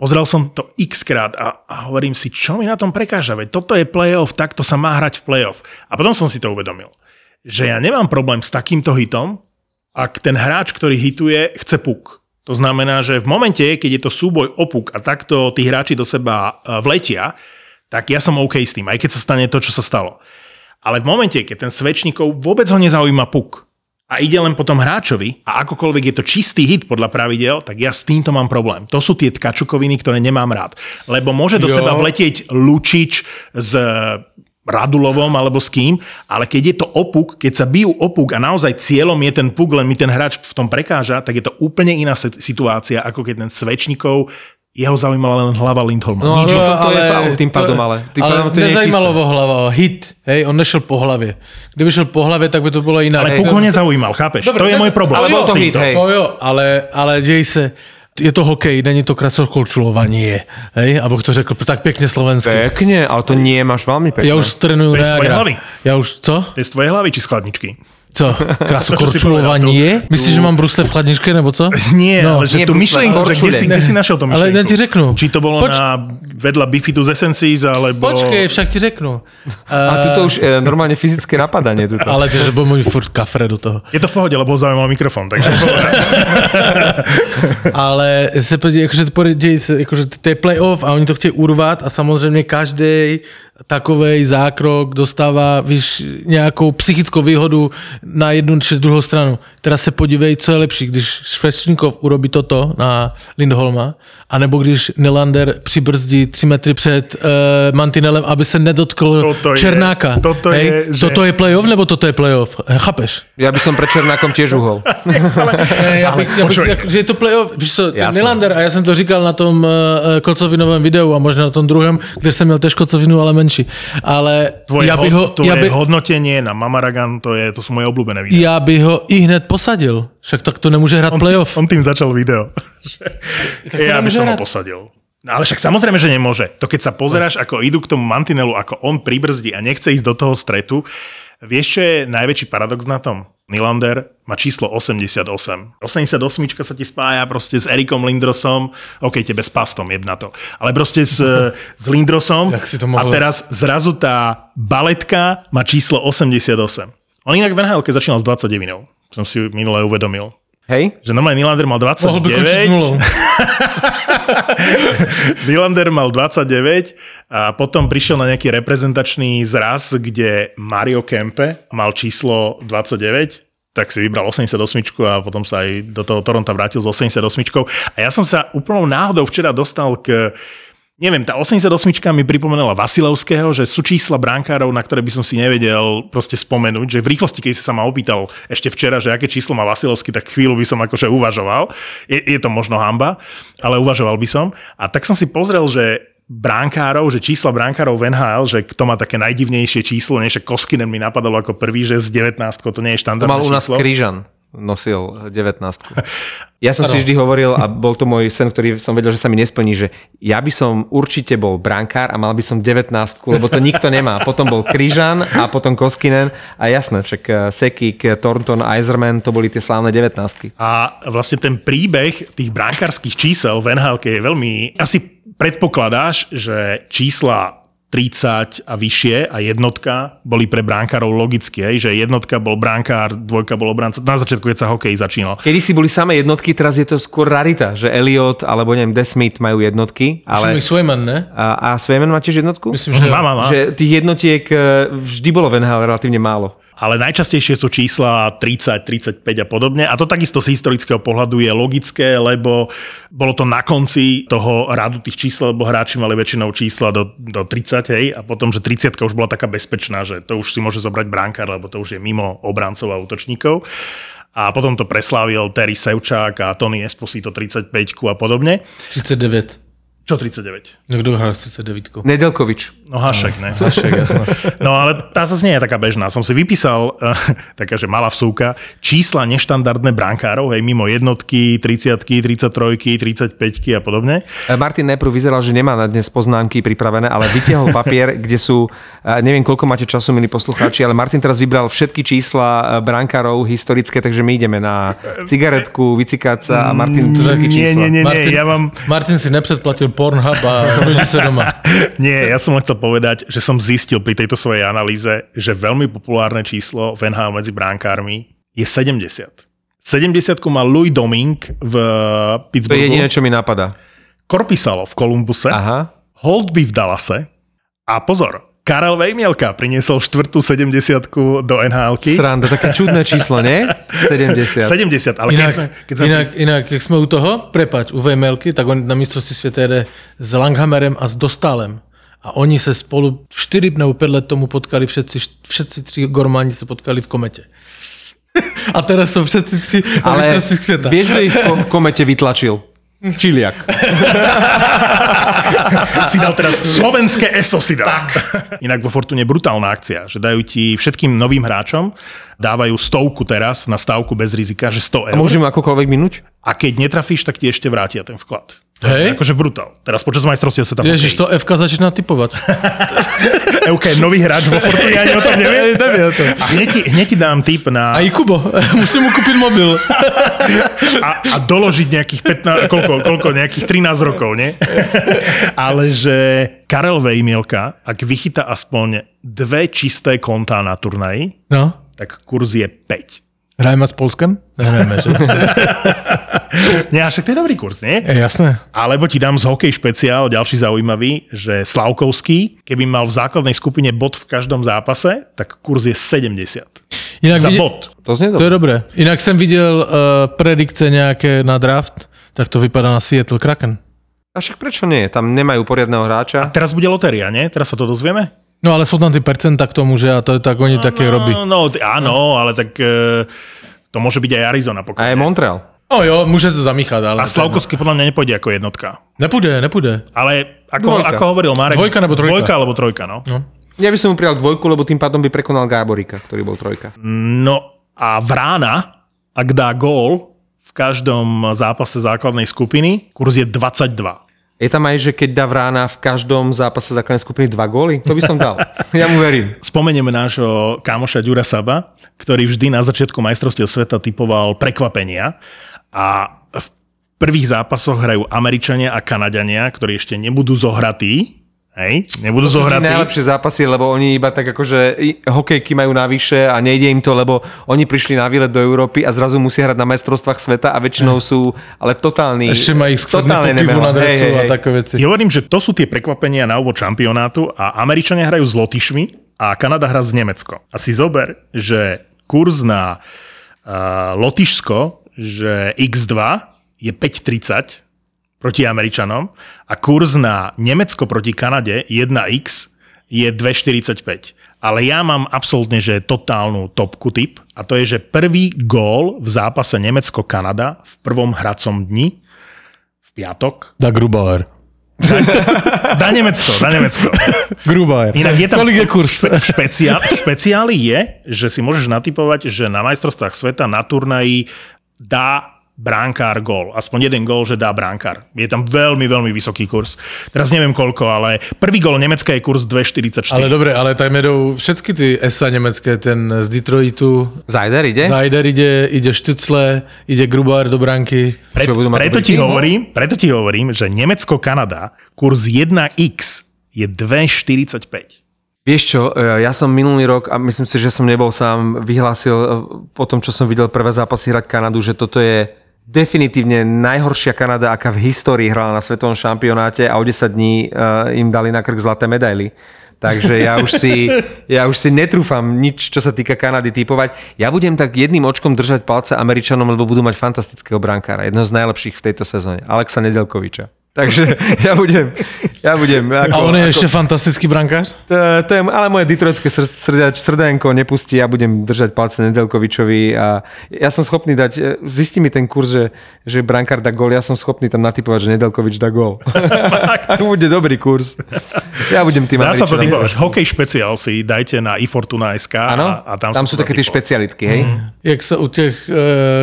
Pozrel som to x krát a, a hovorím si, čo mi na tom prekáža? Veď toto je playoff, takto sa má hrať v playoff. A potom som si to uvedomil, že ja nemám problém s takýmto hitom, ak ten hráč, ktorý hituje, chce puk. To znamená, že v momente, keď je to súboj o puk a takto tí hráči do seba e, vletia, tak ja som OK s tým, aj keď sa stane to, čo sa stalo. Ale v momente, keď ten Svečníkov vôbec ho nezaujíma puk a ide len po tom hráčovi a akokoľvek je to čistý hit podľa pravidel, tak ja s týmto mám problém. To sú tie tkačukoviny, ktoré nemám rád. Lebo môže do Jo. seba vletieť Lučič s Radulovom alebo s kým, ale keď je to opuk, keď sa bijú opuk a naozaj cieľom je ten puk, len mi ten hráč v tom prekáža, tak je to úplne iná situácia, ako keď ten Svečníkov jeho zaujímala len hlava Lindholma. No, Nič ale- iné. to je faul tým pádom, ale tým ale pádom to nezajímalo ho hlava, hit, hej, on nešel po hlavě. Kdyby šel po hlavě, tak by to bylo jinak. ale puk ho nezaujímal, chápeš? Dobre, to je môj problém. ale bol to hit, hej. To jo, ale, ale děj se, je to hokej, není to krasokorčulovanie, hej, abych to řekl tak pěkně slovensky. Pekne, ale to nie máš veľmi pekne. Já už Niagara. hlavy. Já už, co? To je z tvojej hlavy či z chladničky? Co? To, Krasokorčulovanie? povedal, Myslíš, že mám brusle v chladničke, nebo co? Nie, No. ale že Nie tú myšlienku, že kde si, kde si našiel Ale myšlienku? ja ti řeknu. Či to bolo Poč- na vedľa Bifitu z Essences, alebo... Počkej, však ti řeknu. A tu to už e, normálne fyzické napadanie. Tuto. Ale to, že mít furt kafre do toho. Je to v pohode, lebo ho zaujímal mikrofón, takže Ale se podívej, jakože, podívej se, jakože to je playoff a oni to chtějí urvat a samozřejmě každý takovej zákrok dostává víš, nějakou psychickou výhodu na jednu či druhou stranu. Teda se podívej, co je lepší, když Švestníkov urobí toto na Lindholma, anebo když Nylander přibrzdí tři metry před uh, mantinelem, aby se nedotkl Toto je- Černáka. toto Hej? je, že- Toto je playoff, nebo toto je playoff? Chápeš? Ja by som pre Černákom tiež uhol. Já bych, já bych, jak, že je to playoff, víš co. Nylander, a já jsem to říkal na tom uh, kocovinovém videu a možná na tom druhém, kde jsem měl tež kocovinu, ale menší. Ale tvoje, já bych ho, tvoje já by, hodnotenie na Mamaragan, to, je, to sú moje obľúbené videá. já bych ho i hned posadil. Však tak to nemůže hrát On, playoff. on tým začal video. Tak to ja by nemôže som ho hrať. posadil. No ale však samozrejme, že nemôže. To keď sa pozeráš, ako idú k tomu mantinelu, ako on pribrzdí a nechce ísť do toho stretu, vieš, čo je najväčší paradox na tom? Nylander má číslo 88. 88 sa ti spája proste s Erikom Lindrosom, OK, tebe s Pastom, jedna to, ale proste s, s Lindrosom Jak si to a teraz zrazu tá baletka má číslo 88. On inak v NHL začínal s 29. Som si minule uvedomil. Hej? Že normálne Nylander mal 29. Mohl by končiť. Nylander mal 29 a potom prišiel na nejaký reprezentačný zraz, kde Mario Kempe mal číslo 29 tak si vybral 88 a potom sa aj do toho Toronto vrátil s 88. A ja som sa úplnou náhodou včera dostal k Neviem, tá 88 mi pripomenula Vasilovského, že sú čísla brankárov, na ktoré by som si nevedel proste spomenúť, že v rýchlosti, keď si sa ma opýtal ešte včera, že aké číslo má Vasilovský, tak chvíľu by som akože uvažoval. Je, je to možno hamba, ale uvažoval by som. A tak som si pozrel, že bránkárov, že čísla bránkárov v NHL, že kto má také najdivnejšie číslo, než Koskinen mi napadalo ako prvý, že z 19, to nie je To štandardné mal u nás číslo. Kryžan nosil 19. Ja som si vždy hovoril, a bol to môj sen, ktorý som vedel, že sa mi nesplní, že ja by som určite bol brankár a mal by som 19, lebo to nikto nemá. Potom bol Kryžan a potom Koskinen a jasné, však eh, Sekik, Thornton, Eiserman, to boli tie slávne 19. A vlastne ten príbeh tých brankárskych čísel v nhl je veľmi... Asi predpokladáš, že čísla 30 a vyššie a jednotka boli pre brankárov logicky, hej, že jednotka bol brankár, dvojka bol obranca. Na začiatku, keď sa hokej začínal. Kedy si boli samé jednotky, teraz je to skôr rarita, že Elliot alebo neviem, Desmith majú jednotky, Ale... ale... Swayman, ne? A, a Swayman má tiež jednotku? Myslím, že... Má, má, má. Že tých jednotiek eh, vždy bolo v NHL relatívne málo. Ale najčastejšie sú čísla 30, 35 a podobne. A to takisto z historického pohľadu je logické, lebo bolo to na konci toho radu tých čísel, lebo hráči mali väčšinou čísla do, do 30, hej, a potom, že 30 už bola taká bezpečná, že to už si môže zobrať brankár, lebo to už je mimo obrancov a útočníkov. A potom to preslávil Terry Sevčák a Tony Esposito 35 a podobne. 39. Čo 39? No kdo hrál s 39? Nedelkovič. No Hašek, ne? Hašek, jasno. No ale tá zase nie je taká bežná. Som si vypísal, uh, taká, že malá vsúka, čísla neštandardné brankárov, hej, mimo jednotky, 30 33 35 a podobne. E, Martin najprv vyzeral, že nemá na dnes poznámky pripravené, ale vytiahol papier, kde sú, e, neviem koľko máte času, milí poslucháči, ale Martin teraz vybral všetky čísla brankárov historické, takže my ideme na cigaretku, vycikať sa a Martin všetky Nie, čísla. nie, nie, nie, Martin, ja mám... Martin si nepředplatil Pornhub a rodí se doma. Nie, ja som len chcel povedať, že som zistil pri tejto svojej analýze, že veľmi populárne číslo v NHL medzi bránkármi je 70. 70 má Louis Domink v To je Pittsburghu, jediné, čo mi napadá. Korpisalo v Kolumbuse, Aha. Holtby v Dallase a pozor, Karel Vejmielka priniesol štvrtú 70 do nhl Sranda, také čudné číslo, nie? 70. 70, ale keď Inak, sme, keď sme inak, inak, jak jsme u toho, prepač, u VMLky, tak on na mistrovství světa jede s Langhammerem a s Dostalem. A oni se spolu 4 nebo 5 let tomu potkali, všetci, všetci tři gormáni se potkali v komete. A teraz jsou všetci tři Ale vieš, kto ich v ko- komete vytlačil? Čiliak. si dal teraz slovenské ESO si dal. Tak. Inak vo Fortune brutálna akcia, že dajú ti všetkým novým hráčom, dávajú stovku teraz na stavku bez rizika, že 100 A eur. môžem akokoľvek minúť? A keď netrafíš, tak ti ešte vrátia ten vklad. To Hej. akože brutál. Teraz počas majstrovstiev sa tam Ježiš, to FK začíná typovat. Euka je nový hráč vo Fortune, ani o tom nevie. Nevie o tom. A hneď ti, hneď ti dám tip na... A i Kubo, musím mu koupit mobil. A, a doložiť nejakých 15, koľko, koľko, nejakých 13 rokov, nie? Ale že Karel Vejmielka, ak vychytá aspoň dve čisté kontá na turnaji, No, tak kurz je 5. hrajeme s Polskem? Nehrajeme, že? Nie, však to je dobrý kurz, nie? Je jasné. Alebo ti dám z hokej špeciál, ďalší zaujímavý, že Slavkovský, keby mal v základnej skupine bod v každom zápase, tak kurz je 70. Inak Za vide- bod. To znie To je dobré. Inak jsem viděl uh, predikce nějaké na draft, tak to vypadá na Seattle Kraken. A však prečo nie? Tam nemajú poriadného A hráča. teraz bude lotéria, nie? Teraz sa to dozvieme? No ale jsou tam ty percenta k tomu, že a to tak oni také robí. No, no, t- áno, ale tak e, to môže byť aj Arizona A pokojne. aj Montreal. No jo, může se zamíchat, ale... A Slavkovský podľa mňa nepôjde ako jednotka. Nepůjde, nepůjde. Ale ako, Dvojka. ako hovoril Marek... Dvojka nebo trojka? Dvojka alebo trojka, no. No. Ja by som mu prijal dvojku, lebo tým pádom by prekonal Gáborika, ktorý bol trojka. No a Vrána, ak dá gól v každom zápase základnej skupiny, kurz je 22. Je tam aj, že keď dá Vrána v každom zápase základnej skupiny dva góly? To by som dal. ja mu verím. Spomenieme nášho kámoša Ďura Saba, ktorý vždy na začiatku majstrovstiev sveta typoval prekvapenia a v prvých zápasoch hrajú Američania a Kanadiania, ktorí ešte nebudú zohratí. Hej, nebudú To zohratí. najlepšie zápasy, lebo oni iba tak akože hokejky majú navyše a nejde im to, lebo oni prišli na výlet do Európy a zrazu musia hrať na majstrovstvách sveta a väčšinou sú ale totálni. Ještě mají skvrné totálne pivu na dresu Hej, hej, a hej. takové věci. Ja hovorím, že to sú tie prekvapenia na úvod šampionátu a Američania hrajú s Lotyšmi a Kanada hra s Nemecko. A si zober, že kurz na uh, Lotyšsko, že X2 je 5,30 proti Američanom a kurz na Nemecko proti Kanade 1x je 2,45. Ale ja mám absolútne, že totálnu topku typ a to je, že prvý gól v zápase Nemecko-Kanada v prvom hracom dni v piatok Da Grubauer. Dá Nemecko, dá Nemecko. Grubauer. Inak je tam... Kolik je kurz? Špeciál, špeciáli je, že si môžeš natypovať, že na majstrovstvách sveta na turnaji dá bránkár gól. Aspoň jeden gól, že dá bránkár. Je tam veľmi, veľmi vysoký kurz. Teraz neviem koľko, ale prvý gól Nemecka je kurz 2,44. Ale dobré, ale tam jedou všechny ty ESA německé, ten z Detroitu, Zajder ide? Zajder ide, ide Štycle, ide Grubauer do branky. Pre, Čo, preto, ti hovorím, preto ti hovorím, že Nemecko-Kanada kurz 1x je 2,45. Vieš čo, e, ja som minulý rok, a myslím si, že som nebol sám, vyhlásil e, po tom, čo som videl prvé zápasy hrať Kanadu, že toto je definitívne najhoršia Kanada, aká v histórii hrala na svetovom šampionáte a o 10 dní uh, im dali na krk zlaté medaily. Takže ja už, si, ja už si netrúfam nič, čo sa týka Kanady typovať. Ja budem tak jedným očkom držať palce Američanom, lebo budú mať fantastického brankára. Jedno z najlepších v tejto sezóne. Alexa Nedelkoviča. Takže ja budem, ja budem ako, A on je ako, ještě fantastický brankář? to, to je, ale moje detroitské sr- srdač, srdenko nepustí, ja budem držať palce Nedelkovičovi a ja som schopný dať, e, zistí mi ten kurz, že, že brankár dá gól, ja som schopný tam natypovať, že Nedelkovič dá gól. to bude dobrý kurz. Ja budem tým Dá sa to typovať. Hokej špeciál si dajte na iFortuna.sk a, a tam, tam, tam sú sa také tie špecialitky, hej? Jak se u těch uh,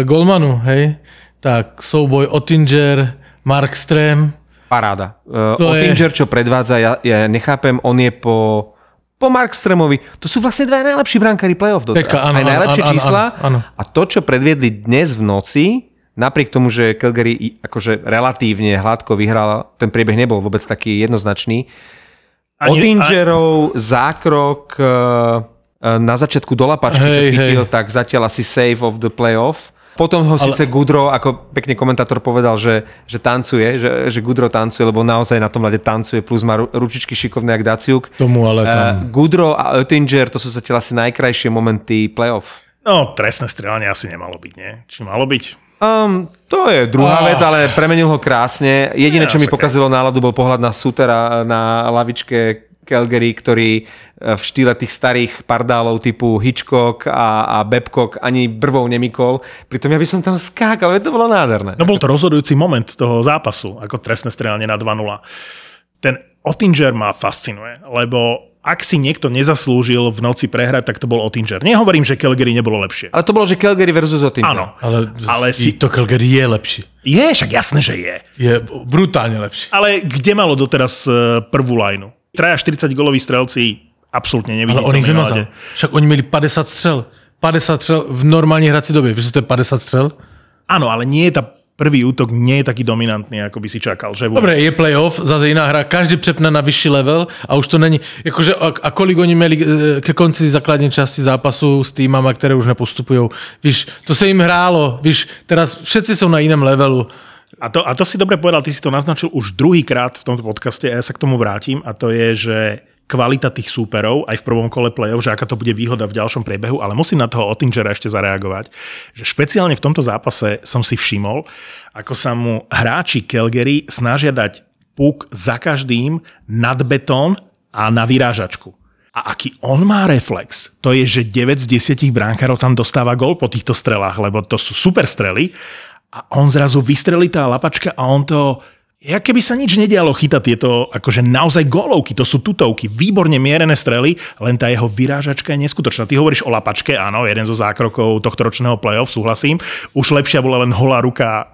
golmanů, hej, tak souboj Ottinger, Markström, Paráda. Uh, To je- Ottinger, čo predvádza, ja, ja nechápem, on je po po Markstremovi. To sú vlastne dva najlepší brankári playoff doteraz. Peka, áno, Aj najlepšie áno, čísla. áno, áno. A to, čo predviedli dnes v noci, napriek tomu, že Calgary akože relatívne hladko vyhral, ten priebeh nebol vôbec taký jednoznačný. Ottingerov zákrok eh, eh, na začiatku do lapačky, čo Hej, chytil, hej. tak zatiaľ asi save of the playoff. Potom ho síce Gudro, ako pekne komentátor povedal, že, že tancuje, že, že Gudro tancuje, lebo naozaj na tom ľade tancuje, plus má ru- ručičky šikovné jak Daciuk. tomu ale tam... Uh, Gudro a Oettinger, to sú zatiaľ asi najkrajšie momenty playoff. No, trestné strelanie asi nemalo byť, nie? Či malo byť? Um, to je druhá Ah. vec, ale premenil ho krásne. Jediné, čo mi pokazilo náladu, bol pohľad na Sutera na lavičke Calgary, ktorý e, v štýle tých starých pardálov typu Hitchcock a, a Babcock ani brvou nemikol. Pritom ja by som tam skákal, to bolo nádherné. No bol to rozhodujúci moment toho zápasu, ako trestné strelanie na 2-0. Ten Ottinger ma fascinuje, lebo ak si niekto nezaslúžil v noci prehrať, tak to bol Ottinger. Nehovorím, že Calgary nebolo lepšie. Ale to bolo, že Calgary versus Oettinger. Áno, Ale, ale si... to Calgary je lepší. Je, však jasné, že je. Je brutálně lepší. Ale kde malo doteraz e, prvú lajnu? Traja 40 goloví strelci, absolútne Ale neviditeľní. on ich vymazal. Však oni měli 50 střel. 50 střel v normální hrací době. Víš, co to je 50 střel? Áno, ale nie je tá prvý útok nie je taký dominantný, ako by si čakal. Že Dobre, je playoff, zase iná hra, každý přepne na vyšší level a už to není, jakože a, a kolik oni měli e, ke konci základní časti zápasu s týmama, které už nepostupují. Víš, to se jim hrálo, víš, teraz všetci jsou na jiném levelu. A to, a to si dobre povedal, ty si to naznačil už druhýkrát v tomto podcaste a ja sa k tomu vrátim a to je, že kvalita tých súperov aj v prvom kole play-off, že aká to bude výhoda v ďalšom priebehu, ale musím na toho Ottingera ešte zareagovať, že špeciálne v tomto zápase som si všimol, ako sa mu hráči Calgary snažia dať puk za každým nad betón a na vyrážačku. A aký on má reflex, to je, že 9 z 10 bránkárov tam dostáva gol po týchto strelách, lebo to sú super strely a on zrazu vystrelí tá lapačka a on to Ja keby sa nič nedialo chytať tieto akože naozaj golovky, to sú tutovky, výborne mierené strely, len tá jeho vyrážačka je neskutočná. Ty hovoríš o lapačke, áno, jeden zo zákrokov tohto ročného play-off, súhlasím. Už lepšia bola len holá ruka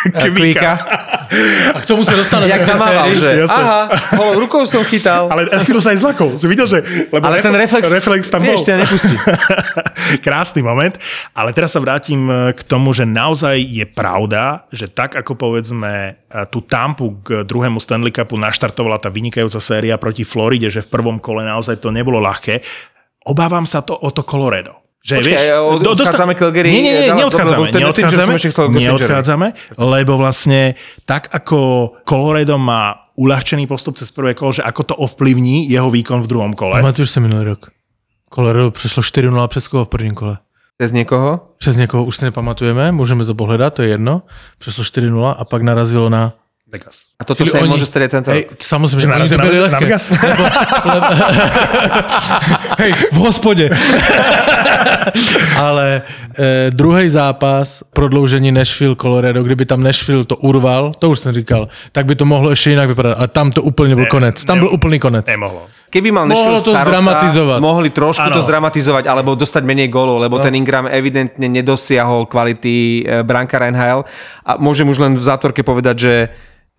Kvíka. A k tomu sa dostane Jak zamával, že Jasné. aha, holou rukou som chytal. Ale chvíľu sa aj zlakol. Si videl, že... Lebo Ale ten reflex, reflex tam bol. vieš, ťa nepustí. Krásny moment. Ale teraz sa vrátim e, k tomu, že naozaj je pravda, že tak ako povedzme e, tú tampu k druhému Stanley Cupu naštartovala tá vynikajúca séria proti Floride, že v prvom kole naozaj to nebolo ľahké. Obávam sa to o to Colorado. Že, Počkaj, od- odchádzame Calgary, Nie, nie, nie, neodchádzame. Oettinger neodchádzame, neodchádzame, lebo vlastne tak ako Colorado má uľahčený postup cez prvé kolo, že ako to ovplyvní jeho výkon v druhom kole. Pamatuješ si minulý rok? Colorado přešlo 4-0 přes koho v prvním kole? Cez niekoho? Přes někoho už si nepamatujeme, můžeme to pohledat, to je jedno. Přešlo 4-0 a pak narazilo na... Vegas. A toto Čili sa im oni- môže aj tento Hej, rok. samozřejmě, že oni na- na lehké. Vegas? Lebo, lebo, hej, v hospodě. Ale eh, druhý zápas, prodloužení Nashville Colorado, kdyby tam Nashville to urval, to už jsem říkal, tak by to mohlo ještě jinak vypadat. Ale tam to úplně byl konec. Tam ne- byl úplný konec. Nemohlo. Keby mal Mohlo to Starosa, zdramatizovať. mohli trošku Áno. to zdramatizovať, alebo dostať menej golov, lebo no. ten Ingram evidentne nedosiahol kvality e, Branka NHL. A môžem už len v zátvorke povedať, že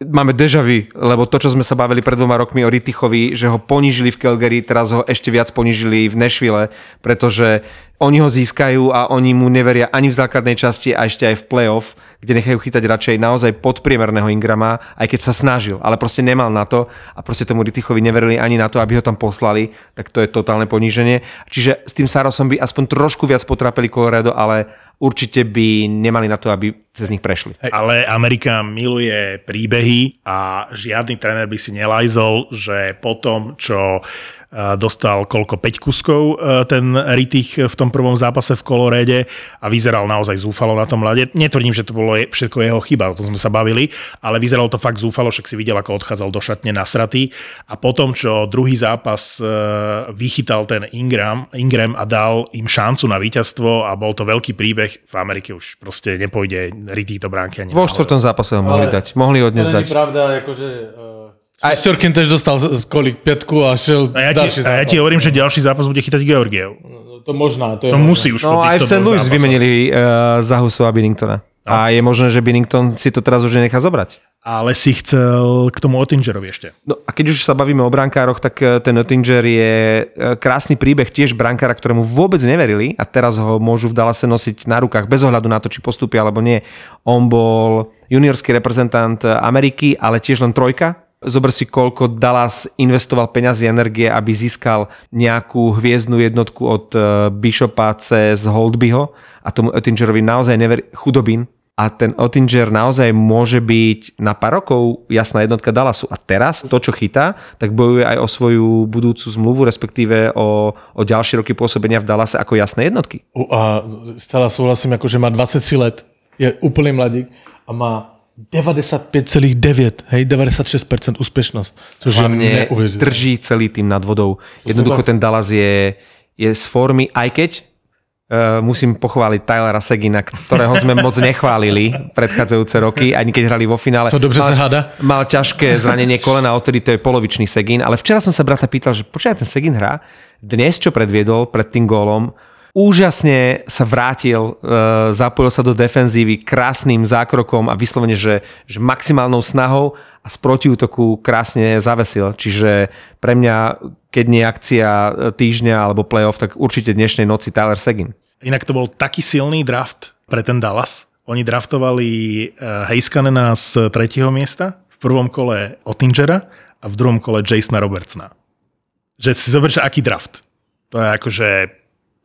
máme deja vu, lebo to, čo sme sa bavili pred dvoma rokmi o Rittichovi, že ho ponížili v Calgary, teraz ho ešte viac ponížili v Nashville, pretože oni ho získajú a oni mu neveria ani v základnej časti a ešte aj v playoff, kde nechajú chytať radšej naozaj podpriemerného Ingrama, aj keď sa snažil, ale proste nemal na to a proste tomu Rittichovi neverili ani na to, aby ho tam poslali, tak to je totálne poníženie. Čiže s tým Sarosom by aspoň trošku viac potrápili Colorado, ale určite by nemali na to, aby cez nich prešli. Ale Amerika miluje príbehy a žiadny tréner by si nelajzol, že po čo dostal koľko 5 kuskov eh, ten Rittich v tom prvom zápase v Koloréde a vyzeral naozaj zúfalo na tom ľade. Netvrdím, že to bolo všetko jeho chyba, o tom sme sa bavili, ale vyzeralo to fakt zúfalo, však si videl, ako odchádzal do šatne nasratý a potom, čo druhý zápas eh, vychytal ten Ingram, Ingram a dal im šancu na víťazstvo a bol to veľký príbeh, v Amerike už proste nepôjde Rittich do bránky ani Vo štvrtom zápase ho mohli Ale- dať. Mohli ho dnes dať. pravda, jakože... A Sjorkin tež dostal z, kolik pětku a šel A ja, další ti, a ja ti hovorím, že ďalší zápas bude chytať Georgiev. To možná, to je No musí už No po aj v St. Louis vymenili uh, Zahusu a Binningtona. A je možné, že Binnington si to teraz už nechá zobrať. Ale si chcel k tomu Ottingerovi ešte. No a keď už sa bavíme o brankároch, tak eh, ten Oettinger je eh, krásny príbeh tiež brankára, ktorému vôbec neverili a teraz ho môžu v Dallase nosiť na rukách bez ohľadu na to, či postupia alebo nie. On bol juniorský reprezentant Ameriky, ale tiež len trojka. Zober si, koľko Dallas investoval peňazí a energie, aby získal nejakú hviezdnu jednotku od eh, Bishopa cez Holdbyho a tomu Oettingerovi naozaj never... chudobín, a ten Ottinger naozaj môže byť na pár rokov jasná jednotka Dallasu. A teraz to, čo chytá, tak bojuje aj o svoju budúcu zmluvu, respektíve o, o ďalšie roky pôsobenia v Dallase ako jasné jednotky. A zcela souhlasím, jako, že má 23 let, je úplný mladík a má 95,9, hej, 96% úspěšnost, což je neuvěřitelné. drží celý tým nad vodou. Jednoducho ten Dallas je, je z formy, aj keď Uh, musím pochváliť Tylera Segina, ktorého sme moc nechválili predchádzajúce roky, ani keď hrali vo finále. Co dobře Mal- hádá? Mal ťažké zranenie kolena, odtedy to je polovičný Segin, ale včera som sa brata pýtal, že počkaj, ten Segin hrá, dnes čo predviedol pred tým gólom, úžasne sa vrátil, e, zapojil sa do defenzívy krásnym zákrokom a vyslovene, že, že maximálnou snahou a z protiútoku krásne zavesil. Čiže pre mňa, keď nie akcia e, týždňa alebo playoff, tak určite dnešnej noci Tyler Segin. Inak to bol taký silný draft pre ten Dallas, Oni draftovali Heiskanena z tretieho miesta, v prvom kole Ottingera a v druhom kole Jasona Robertsona. Že si zober, aký draft. To je akože,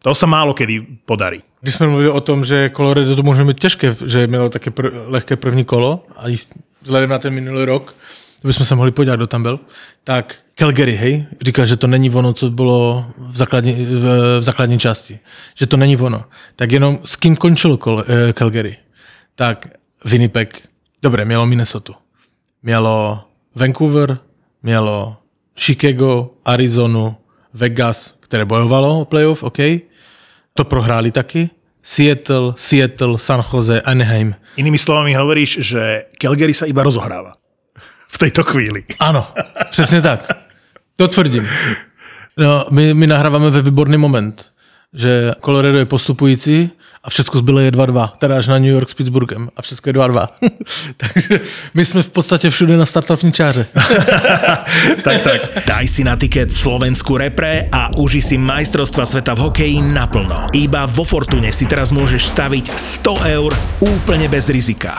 to sa málo kedy podarí. Když jsme mluvili o tom, že Colorado to může být těžké, že mělo také pr- lehké první kolo a vzhledem na ten minulý rok, to bychom se mohli podívat, kdo tam byl, tak Calgary, hej, říkal, že to není ono, co bylo v základní, v, v základní části. Že to není ono. Tak jenom s kým končilo Col- eh, Calgary? Tak Winnipeg, dobré, mělo Minnesota. Mělo Vancouver, mělo Chicago, Arizonu, Vegas, které bojovalo o playoff, OK. To prohráli taky. Seattle, Seattle, San Jose, Anaheim. Inými slovami hovoríš, že Calgary sa iba rozohráva v tejto chvíli. Ano, přesně tak. To tvrdím. No, my, my nahráváme ve výborný moment, že Colorado je postupující a všechno zbyle je 2-2, teda až na New York s Pittsburghem a všechno je 2-2. Takže my jsme v podstatě všude na startovní čáře. tak, tak. Daj si na tiket slovenskú repre a uži si majstrovstva sveta v hokeji naplno. Iba vo Fortune si teraz môžeš staviť 100 eur úplne bez rizika.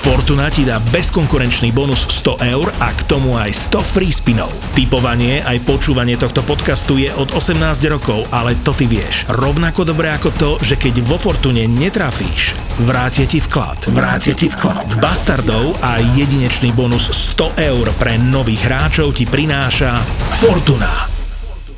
Fortuna ti dá bezkonkurenčný bonus 100 eur a k tomu aj 100 free spinov. Typovanie aj počúvanie tohto podcastu je od 18 rokov, ale to ty vieš. Rovnako dobré ako to, že keď vo Fortune netrafíš, vrátia ti vklad. Vrátia ti vklad. Bastardov a jedinečný bonus 100 eur pre nových hráčov ti prináša Fortuna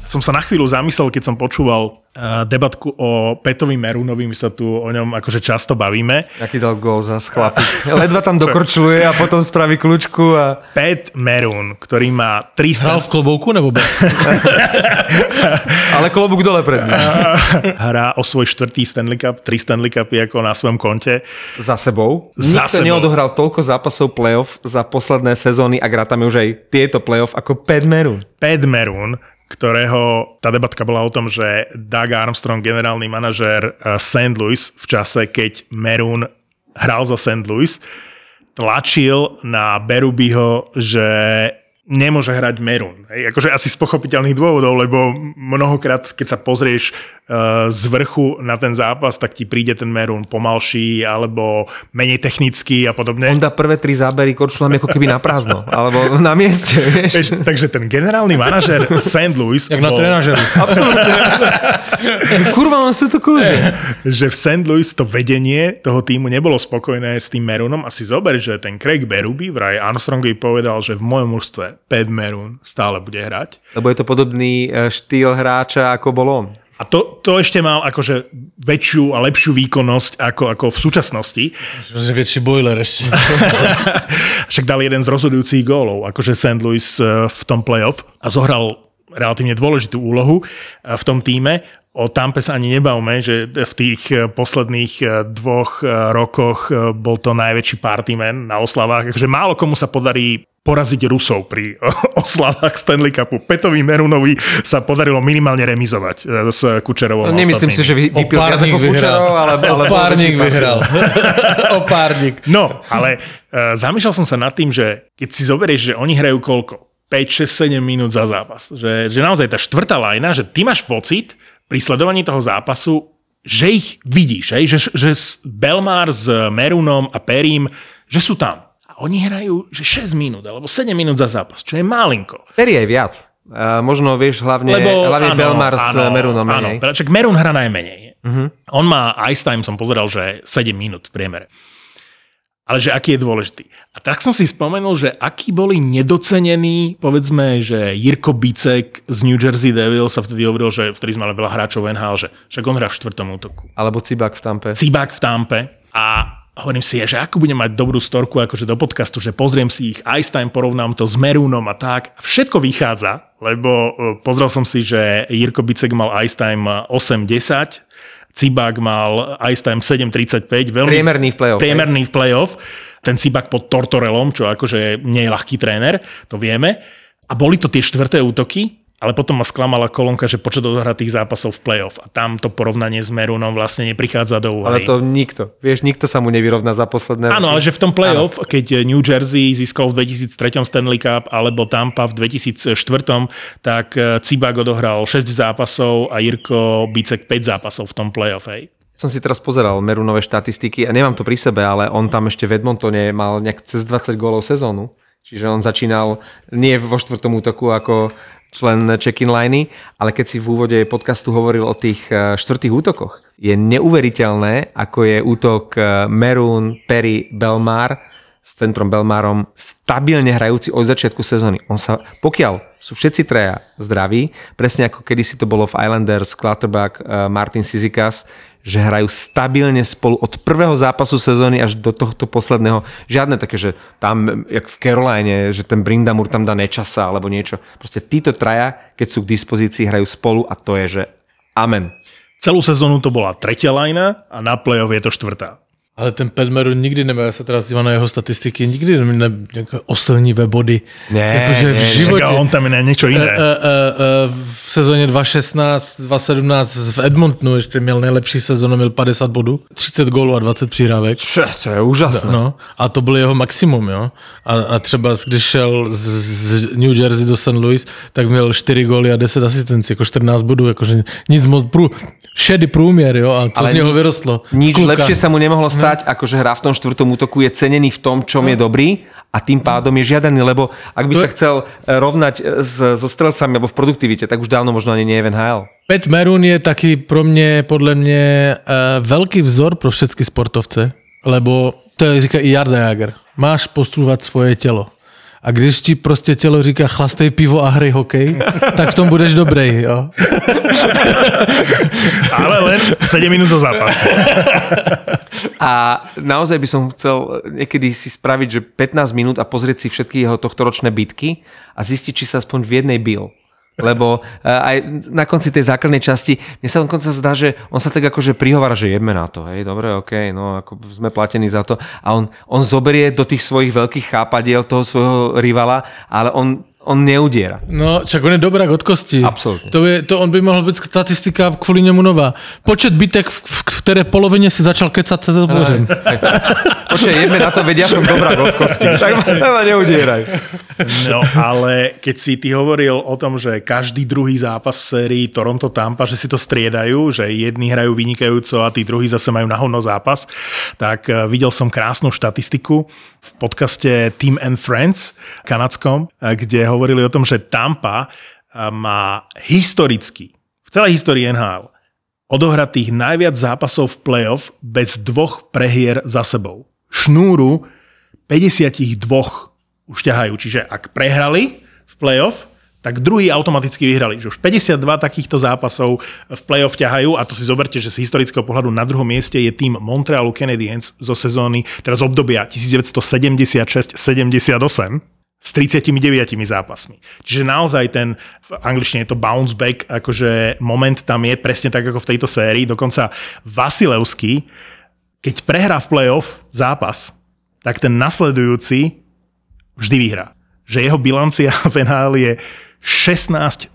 som sa na chvíľu zamyslel, keď som počúval uh, debatku o Petovi Merunovi, my sa tu o ňom akože často bavíme. Aký dal gól za chlapík. Ledva tam dokorčuluje a potom spraví kľúčku a... Pet Merun, ktorý má 300... Hral v klobouku nebo bez? Ale klobúk dole pred ním. Hrá o svoj štvrtý Stanley Cup, tri Stanley Cupy ako na svojom konte. Za sebou. Za Nikto sebou. neodohral toľko zápasov playoff za posledné sezóny a grátame už aj tieto playoff ako Pat Merun. Pet Merun, ktorého tá debatka bola o tom, že Doug Armstrong, generálny manažér eh, St. Louis v čase, keď Merun hral za St. Louis, tlačil na Berubyho, že nemôže hrať Merun. Hej, akože asi z pochopiteľných dôvodov, lebo mnohokrát, keď sa pozrieš uh, z vrchu na ten zápas, tak ti príde ten Merun pomalší alebo menej technický a podobne. On dá prvé tri zábery korčulami ako keby na prázdno. Alebo na mieste, vieš. Vieš, takže ten generálny manažer St. Louis Jak na bol- trenažeru. Kurva, on sa to kúže. že v St. Louis to vedenie toho týmu nebolo spokojné s tým Merunom a si zober, že ten Craig Berube vraj Armstrongovi povedal, že v mojom mužstve Pat Merun stále bude hrať. Lebo je to podobný e, štýl hráča, ako bol on. A to, to ešte mal akože väčšiu a lepšiu výkonnosť ako, ako v súčasnosti. Že väčší boiler ešte. Však dal jeden z rozhodujúcich gólov, akože St. Louis eh, v tom playoff a zohral relatívne dôležitú úlohu eh, v tom týme. O Tampe sa ani nebavme, že v tých eh, posledných eh, dvoch eh, rokoch bol to najväčší partyman na oslavách. Takže málo komu sa podarí poraziť Rusov pri oslavách Stanley Cupu. Petovi Merunovi sa podarilo minimálne remizovať s Kučerovom. a Nemyslím si, že vy, vypil viac ako Kučerov, ale, ale Opárnik vyhral. Opárnik. No, ale zamýšľal som sa nad tým, že keď si zoberieš, že oni hrajú koľko? 5, 6, 7 minút za zápas. Že, že naozaj tá štvrtá lajna, že ty máš pocit pri sledovaní toho zápasu, že ich vidíš, hej? Že, že s- Belmar s Merunom a Perím, že sú tam. A oni hrajú že 6 minút alebo 7 minút za zápas, čo je malinko. Perry aj viac. Uh, možno, vieš, hlavne, Lebo, hlavne Belmar s Merunom áno, menej. však Merun hrá najmenej. Uh-huh. On má ice time, som pozeral, že 7 minút v priemere. Ale že aký je dôležitý. A tak som si spomenul, že akí boli nedocenení, povedzme, že Jirko Bicek z New Jersey Devils sa vtedy hovoril, že vtedy sme mali veľa hráčov NHL, že však on hrá v štvrtom útoku. Alebo Cibak v Tampe. Cibák v Tampe a hovorím si, že ako budem mať dobrú storku akože do podcastu, že pozriem si ich Ice Time, porovnám to s Merunom a tak. Všetko vychádza, lebo e, pozrel som si, že Jirko Bicek mal Ice Time 8-10, Cibák mal Ice Time 7-35, veľmi Priemerný v play-off, Priemerný v playoff. Ten Cibák pod Tortorelom, čo akože nie je ľahký tréner, to vieme. A boli to tie štvrté útoky, ale potom ma sklamala kolónka, že počet odohratých zápasov v playoff. A tam to porovnanie s Merunom vlastne neprichádza do úvahy. Ale to nikto. Vieš, nikto sa mu nevyrovná za posledné Áno, ale že v tom playoff, Áno. keď New Jersey získal v 2003 Stanley Cup alebo Tampa v 2004, tak Cibák odohral 6 zápasov a Jirko Bicek 5 zápasov v tom playoff. Hej. som si teraz pozeral Merunové štatistiky a nemám to pri sebe, ale on tam ešte v Edmontone mal nejak cez 20 gólov sezónu. Čiže on začínal nie vo štvrtom útoku ako člen check-in liney, ale keď si v úvode podcastu hovoril o tých eh, štvrtých útokoch, je neuveriteľné, ako je útok eh, Merun, Perry, Belmar, s centrom Belmarom stabilne hrajúci od začiatku sezóny. On sa, pokiaľ sú všetci traja zdraví, presne ako kedysi to bolo v Islanders, Clutterbuck, eh, Martin Sizikas, že hrajú stabilne spolu od prvého zápasu sezóny až do tohto posledného. Žiadne také, že tam, jak v Caroline, že ten Brindamur tam dá nečasa alebo niečo. Proste títo traja, keď sú k dispozícii, hrajú spolu a to je, že amen. Celú sezónu to bola tretia lajna a na play-off je to štvrtá. Ale ten Pedmeru nikdy nebyl, já se teda díval na jeho statistiky, nikdy ne, oslnivé body. Ne, Jakože v ne. životě. On tam je niečo E, iné. e, e, v sezóně 2016, 2017 v Edmontonu ještě měl nejlepší sezónu, měl 50 bodů, 30 gólů a 20 přihrávek. Čo, to je úžasné. No, a to byl jeho maximum, jo. A, a třeba když šel z, z New Jersey do St. Louis, tak měl 4 góly a 10 asistencí, jako 14 bodů, jakože nic moc, prů, šedý průměr, jo, a co Ale z něho vyrostlo? Kluka. lepšie sa mu nemohlo stať, ako že hrá v tom štvrtom útoku, je cenený v tom, čom je dobrý a tým pádom je žiadaný, lebo ak by sa chcel e, rovnať e, s, so strelcami alebo v produktivite, tak už dávno možno ani nie je v NHL. Pat Merun je taky pro mě, podle mě, uh, velký vzor pro všechny sportovce, lebo to je, říká i Jarda Jager. Máš postrúvat svoje tělo. A když ti prostě tělo říká chlastej pivo a hrej hokej, tak v tom budeš dobrý, jo. Ale len 7 minút za zápas. A naozaj by som chcel niekedy si spraviť, že 15 minút a pozrieť si všetky jeho tohtoročné bitky a zistiť, či sa aspoň v jednej bil. Lebo eh, aj na konci tej základnej časti, mne sa dokonca zdá, že on sa tak akože prihovára, že jedme na to, hej, dobre, okej, no ako sme platení za to. A on, on zoberie do tých svojich veľkých chápadiel toho svojho rivala, ale on, on neudiera. No, čak on je dobrák od kosti. Absolutně. To, je, to on by mohl být statistika kvůli němu nová. Počet bitek, v, v, v které polovině si začal kecat se zbořem. Počkej, jedme na to, vedia som dobrá od kosti. Tak ma neudieraj. No, ale keď si ty hovoril o tom, že každý druhý zápas v sérii Toronto-Tampa, že si to striedajú, že jedni hrajú vynikajúco a tí druhí zase majú na hovno zápas, tak eh, videl som krásnu štatistiku v podcaste Team and Friends kanadskom, eh, kde hovorili o tom, že Tampa eh, má historicky, v celej histórii NHL, odohratých najviac zápasov v playoff bez dvoch prehier za sebou. Šnúru 52 už ťahajú. Čiže ak prehrali v playoff, tak druhý automaticky vyhrali. Že už 52 takýchto zápasov v playoff ťahajú a to si zoberte, že z historického pohľadu na druhom mieste je tým Montrealu Canadiens zo sezóny, teraz obdobia 1976-78 s 39 zápasmi. Čiže naozaj ten, v angličtine je to bounce back, akože moment tam je presne tak ako v tejto sérii. Dokonca Vasilevský, keď prehrá v playoff zápas, tak ten nasledujúci vždy vyhrá. Že jeho bilancia v NHL je 16-0.